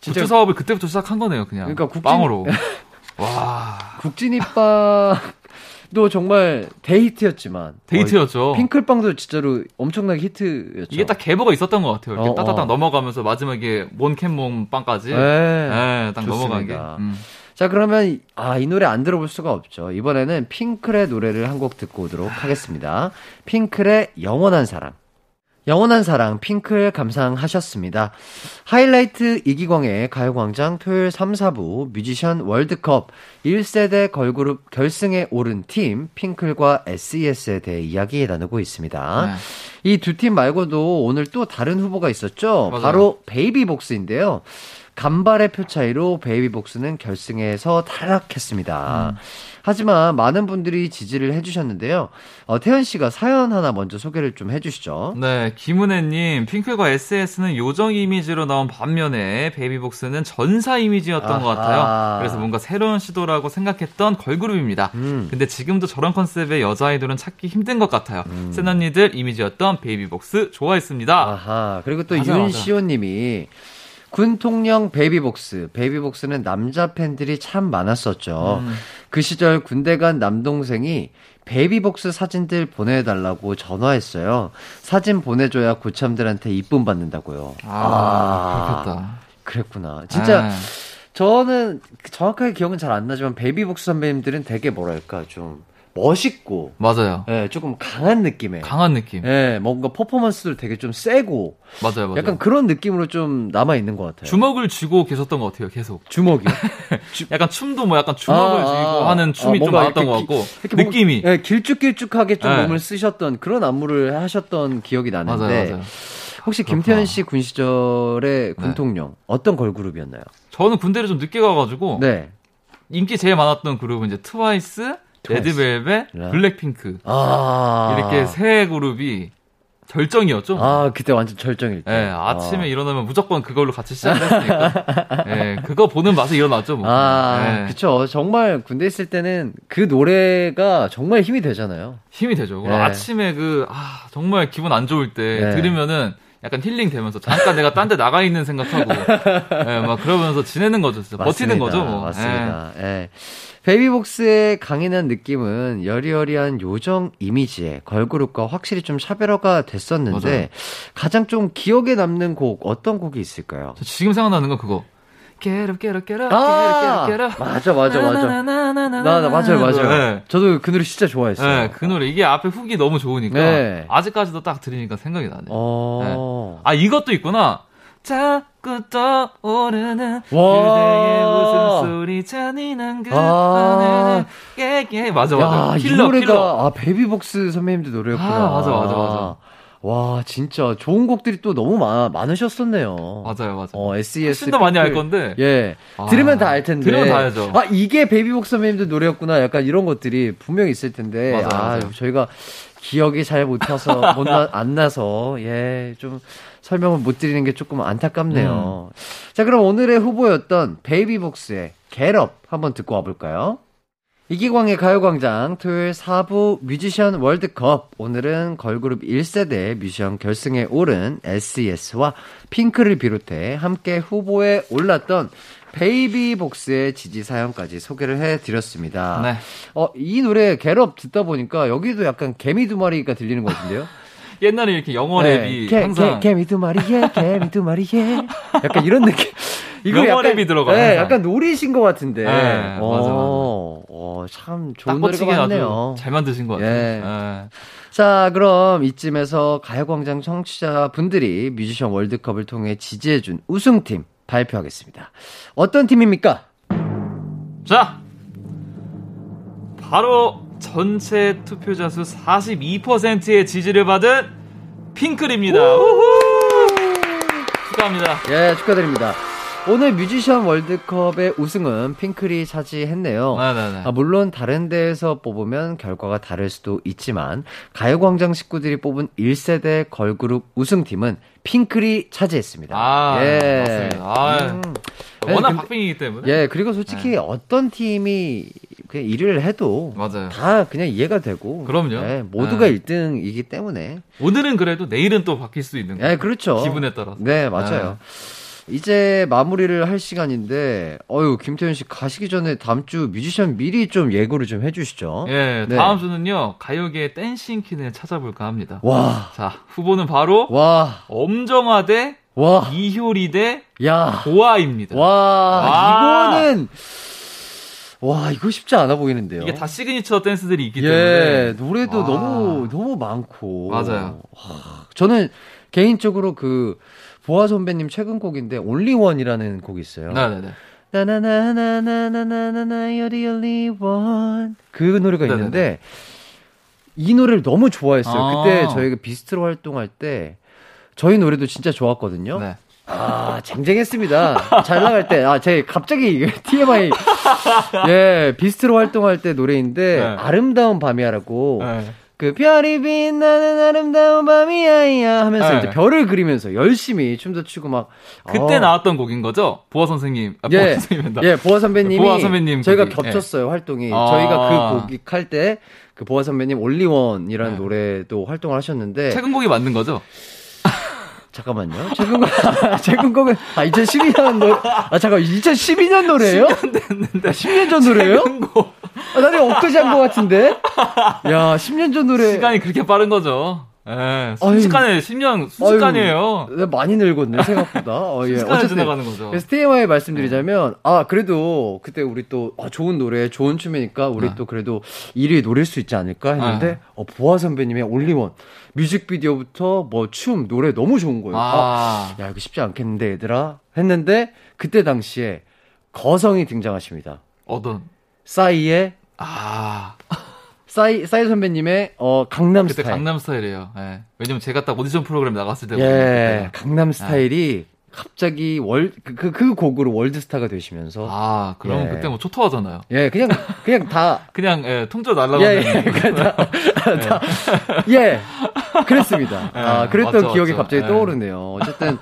진짜- 굿즈 사업을 그때부터 시작한 거네요 그냥. 그러니까 국진- 빵으로. (laughs) 와 국진이빵 도 정말 데이트였지만 데이트였죠. 어, 핑클빵도 진짜로 엄청나게 히트였죠. 이게 딱 개보가 있었던 것 같아요. 이렇게 어, 따따닥 어. 넘어가면서 마지막에 몬캔몬 빵까지. 네. 네, 딱 좋습니다. 넘어가게. 음. 자 그러면 아 이 노래 안 들어볼 수가 없죠. 이번에는 핑클의 노래를 한 곡 듣고 오도록 하겠습니다. 핑클의 영원한 사랑. 영원한 사랑 핑클 감상하셨습니다. 하이라이트 이기광의 가요광장 토요일 3, 4부 뮤지션 월드컵 1세대 걸그룹 결승에 오른 팀 핑클과 SES에 대해 이야기 나누고 있습니다. 네. 이 두 팀 말고도 오늘 또 다른 후보가 있었죠. 맞아요. 바로 베이비복스인데요. 간발의 표 차이로 베이비복스는 결승에서 탈락했습니다. 음. 하지만 많은 분들이 지지를 해주셨는데요. 어, 태연 씨가 사연 하나 먼저 소개를 좀 해주시죠. 네, 김은혜님, 핑클과 SES는 요정 이미지로 나온 반면에 베이비복스는 전사 이미지였던 것 아하. 같아요. 그래서 뭔가 새로운 시도라고 생각했던 걸그룹입니다. 음. 근데 지금도 저런 컨셉의 여자 아이돌은 찾기 힘든 것 같아요. 음. 센 언니들 이미지였던 베이비복스 좋아했습니다. 아하. 그리고 또 윤시호님이 군통령 베이비복스. 베이비복스는 남자 팬들이 참 많았었죠. 음. 그 시절 군대 간 남동생이 베이비복스 사진들 보내달라고 전화했어요. 사진 보내줘야 고참들한테 이쁨 받는다고요. 아, 그렇겠다. 그랬구나. 진짜 네. 저는 정확하게 기억은 잘 안 나지만 베이비복스 선배님들은 되게 뭐랄까 좀 멋있고 맞아요. 예, 조금 강한 느낌의 강한 느낌. 예, 뭔가 퍼포먼스도 되게 좀 세고 맞아요, 맞아요. 약간 그런 느낌으로 좀 남아 있는 것 같아요. 주먹을 쥐고 계셨던 것 같아요, 계속. 주먹이요? (laughs) 약간 춤도 뭐 약간 주먹을 아, 쥐고 아, 하는 아, 춤이 좀 뭔가 많았던 것 같고, 뭔가- 느낌이. 예, 길쭉길쭉하게 좀 네. 몸을 쓰셨던 그런 안무를 하셨던 기억이 나는데 맞아요, 맞아요. 혹시 김태현 씨 군 시절의 군통령 어떤 걸그룹이었나요? 저는 군대를 좀 늦게 가가지고 네. 인기 제일 많았던 그룹은 이제 트와이스. 레드벨벳, 네. 블랙핑크 아. 이렇게 세 그룹이 절정이었죠. 아, 그때 완전 절정일 때. 예, 아침에 일어나면 무조건 그걸로 같이 시작했으니까. 예, (laughs) 그거 보는 맛에 일어났죠, 뭐. 아, 예, 그쵸. 정말 군대 있을 때는 그 노래가 정말 힘이 되잖아요. 힘이 되죠. 예. 아침에 그, 아, 정말 기분 안 좋을 때 예. 들으면은 약간 힐링 되면서 잠깐 내가 딴 데 나가 있는 생각하고, (laughs) 예, 막 그러면서 지내는 거죠. 진짜. 버티는 맞습니다. 거죠, 뭐. 맞습니다. 예. 베이비복스의 강인한 느낌은 여리여리한 요정 이미지에 걸그룹과 확실히 좀 차별화가 됐었는데 맞아요. 가장 좀 기억에 남는 곡 어떤 곡이 있을까요? 저 지금 생각나는 건 그거. Get up, get up, get up, 아, get up, get up. 맞아, 맞아, 맞아. 나나나나나나나. 나, 나 맞아요, 맞아요. 네. 저도 그 노래 진짜 좋아했어요. 네, 그 노래 이게 앞에 훅이 너무 좋으니까 네. 아직까지도 딱 들으니까 생각이 나네. 요 어. 아 이것도 있구나. 자꾸 떠오르는 와. 그대의 웃음소리 잔인한 그 아. 하늘은 예예 맞아 맞아. 야, 이 킬러 노래가 킬러. 아 베이비복스 선배님들 노래였구나. 아, 맞아, 맞아, 맞아. 와, 진짜 좋은 곡들이 또 너무 많, 많으셨었네요. 맞아요 맞아. 어, SES. 훨씬 더 많이 알. 건데. 예. 아, 들으면 다 알 텐데. 들으면 다 알죠. 아, 이게 베이비복스 선배님들 노래였구나. 약간 이런 것들이 분명히 있을 텐데. 맞아요, 아, 맞아요. 저희가 기억이 잘 못나서, 못 나, (laughs) 안 나서, 예, 좀 설명을 못 드리는 게 조금 안타깝네요. 음. 자, 그럼 오늘의 후보였던 베이비복스의 Get Up 한번 듣고 와볼까요? 이기광의 가요광장 토요일 4부 뮤지션 월드컵 오늘은 걸그룹 1세대 뮤지션 결승에 오른 SES와 핑클을 비롯해 함께 후보에 올랐던 베이비복스의 지지 사연까지 소개를 해드렸습니다. 네. 어, 이 노래 Get Up 듣다 보니까 여기도 약간 개미 두 마리가 들리는 것 같은데요? 옛날에 이렇게 영어 랩이 개, 항상 개, 개미 두 마리에 개미 (laughs) 두 마리에 약간 이런 느낌. (laughs) 이거 영어 랩이 들어가요, 네. 약간 노리신 것 같은데. 네, 어, 맞아, 맞아. 어, 참딱 좋은 노래가 많네요. 잘 만드신 것 같아요. 예. 예. 자, 그럼 이쯤에서 가요광장 청취자 분들이 뮤지션 월드컵을 통해 지지해준 우승팀 발표하겠습니다. 어떤 팀입니까? 자, 바로 전체 투표자 수 42%의 지지를 받은 핑클입니다. 축하합니다. 예, 축하드립니다. 오늘 뮤지션 월드컵의 우승은 핑클이 차지했네요. 네네네. 아, 물론 다른 데에서 뽑으면 결과가 다를 수도 있지만 가요광장 식구들이 뽑은 1세대 걸그룹 우승팀은 핑클이 차지했습니다. 아, 예. 맞습니다. 아, 음. 워낙 근데- 박빙이기 때문에. 예, 그리고 솔직히 어떤 팀이 그냥 1위를 해도 맞아요. 다 그냥 이해가 되고 그럼요. 예, 모두가 네. 1등이기 때문에 오늘은 그래도 내일은 또 바뀔 수 있는 거예요. 예, 그렇죠. 기분에 따라서. 네, 맞아요. 이제 마무리를 할 시간인데, 어유 김태현 씨 가시기 전에 다음 주 뮤지션 미리 좀 예고를 좀 해주시죠. 예, 네. 다음 주는요, 가요계의 댄싱 퀸을 찾아볼까 합니다. 와, 자, 후보는 바로 와, 엄정화 대 와, 이효리 대 야, 보아입니다. 와, 와. 이거는 와, 이거 쉽지 않아 보이는데요. 이게 다 시그니처 댄스들이 있기 예, 때문에. 노래도 와. 너무 너무 많고. 맞아요. 와, 저는 개인적으로 그 보아 선배님 최근 곡인데 Only One이라는 곡이 있어요. 네네네. 나나나나나나나나 you're the only one 그 노래가 네네네. 있는데 이 노래를 너무 좋아했어요. 아. 그때 저희가 비스트로 활동할 때 저희 노래도 진짜 좋았거든요. 네. 아, 쟁쟁했습니다. 잘 나갈 때. 아, 제 갑자기 (laughs) TMI. 예, 비스트로 활동할 때 노래인데 네. 아름다운 밤이야라고 네. 그 별이 빛나는 아름다운 밤이야야 하면서 네. 이제 별을 그리면서 열심히 춤도 추고 막 그때 어, 나왔던 곡인 거죠? 보아 선생님. 아, 보아 예, 선생님이다. 예, 보아 선배님이 보아 선배님 저희가 곡이, 겹쳤어요 활동이. 아. 저희가 그 곡이 할때 그 보아 선배님 올리원이라는 네. 노래도 활동을 하셨는데 최근 곡이 맞는 거죠? 잠깐만요. 최근 곡 최근 곡은 아 2012년 노래 아 잠깐 2012년 노래예요? 10년 됐는데 10년 전 노래예요? 최근 곡. 아, 나는 엊그제 한 것 같은데. 야 10년 전 노래. 시간이 그렇게 빠른 거죠. 예. 아유. 순식간에 10년, 순식간이에요. 아유, 많이 늙었네 생각보다. 어, 예. 어쨌든 지나가는 거죠. 그래서 TMI 말씀드리자면, 아, 그래도 그때 우리 또, 아, 좋은 노래, 좋은 춤이니까 우리 네. 또 그래도 1위 노릴 수 있지 않을까 했는데, 네. 어, 보아 선배님의 올리원. 뮤직비디오부터 뭐 춤, 노래 너무 좋은 거예요. 아, 아. 야, 이거 쉽지 않겠는데, 얘들아. 했는데, 그때 당시에 거성이 등장하십니다. 어떤. 싸이의, 아. 싸이, 싸이 선배님의, 어, 강남 그때 스타일. 강남 스타일이에요. 예. 왜냐면 제가 딱 오디션 프로그램 나갔을 때. 예, 강남 스타일이 갑자기 월, 그, 그, 그 곡으로 월드스타가 되시면서. 아, 그럼 예. 그때 뭐 초토하잖아요. 예, 그냥, 그냥 다, (laughs) 그냥, 예, 통조 날라가는. 예, 예, 다, 다, 예, 그랬습니다. 아, 예, 그랬던 맞죠, 기억이 맞죠. 갑자기 예. 떠오르네요. 어쨌든,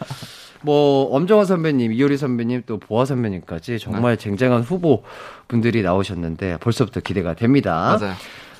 뭐, 엄정화 선배님, 이효리 선배님, 또 보아 선배님까지 정말 쟁쟁한 후보 분들이 나오셨는데 벌써부터 기대가 됩니다. 맞아요.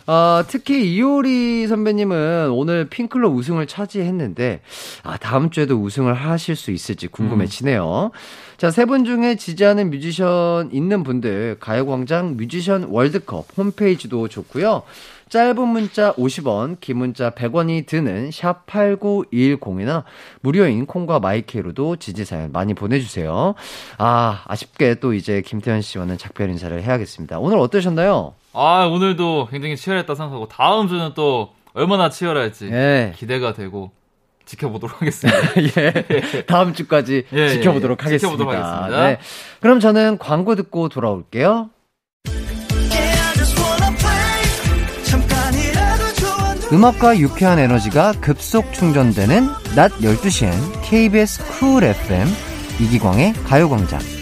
아, 특히 이효리 선배님은 오늘 핑클럽 우승을 차지했는데, 아, 다음 주에도 우승을 하실 수 있을지 궁금해지네요. 자, 세 분 중에 지지하는 뮤지션 있는 분들, 가요광장 뮤지션 월드컵 홈페이지도 좋고요. 짧은 문자 50원, 긴 문자 100원이 드는 샵 8910이나 무료인 콩과 마이케이로도 지지사연 많이 보내주세요. 아, 아쉽게 또 이제 김태현 씨와는 작별 인사를 해야겠습니다. 오늘 어떠셨나요? 아, 오늘도 굉장히 치열했다 생각하고, 다음 주는 또 얼마나 치열할지 예. 기대가 되고, 지켜보도록 하겠습니다. (laughs) 예. 다음 주까지 예, 예, 지켜보도록 예. 하겠습니다. 지켜보도록 하겠습니다. 네. 그럼 저는 광고 듣고 돌아올게요. 음악과 유쾌한 에너지가 급속 충전되는 낮 12시엔 KBS 쿨 FM 이기광의 가요광장.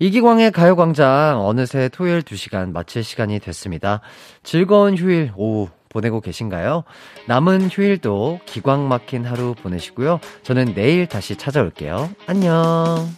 이기광의 가요광장 어느새 토요일 2시간 마칠 시간이 됐습니다. 즐거운 휴일 오후 보내고 계신가요? 남은 휴일도 기광 막힌 하루 보내시고요. 저는 내일 다시 찾아올게요. 안녕.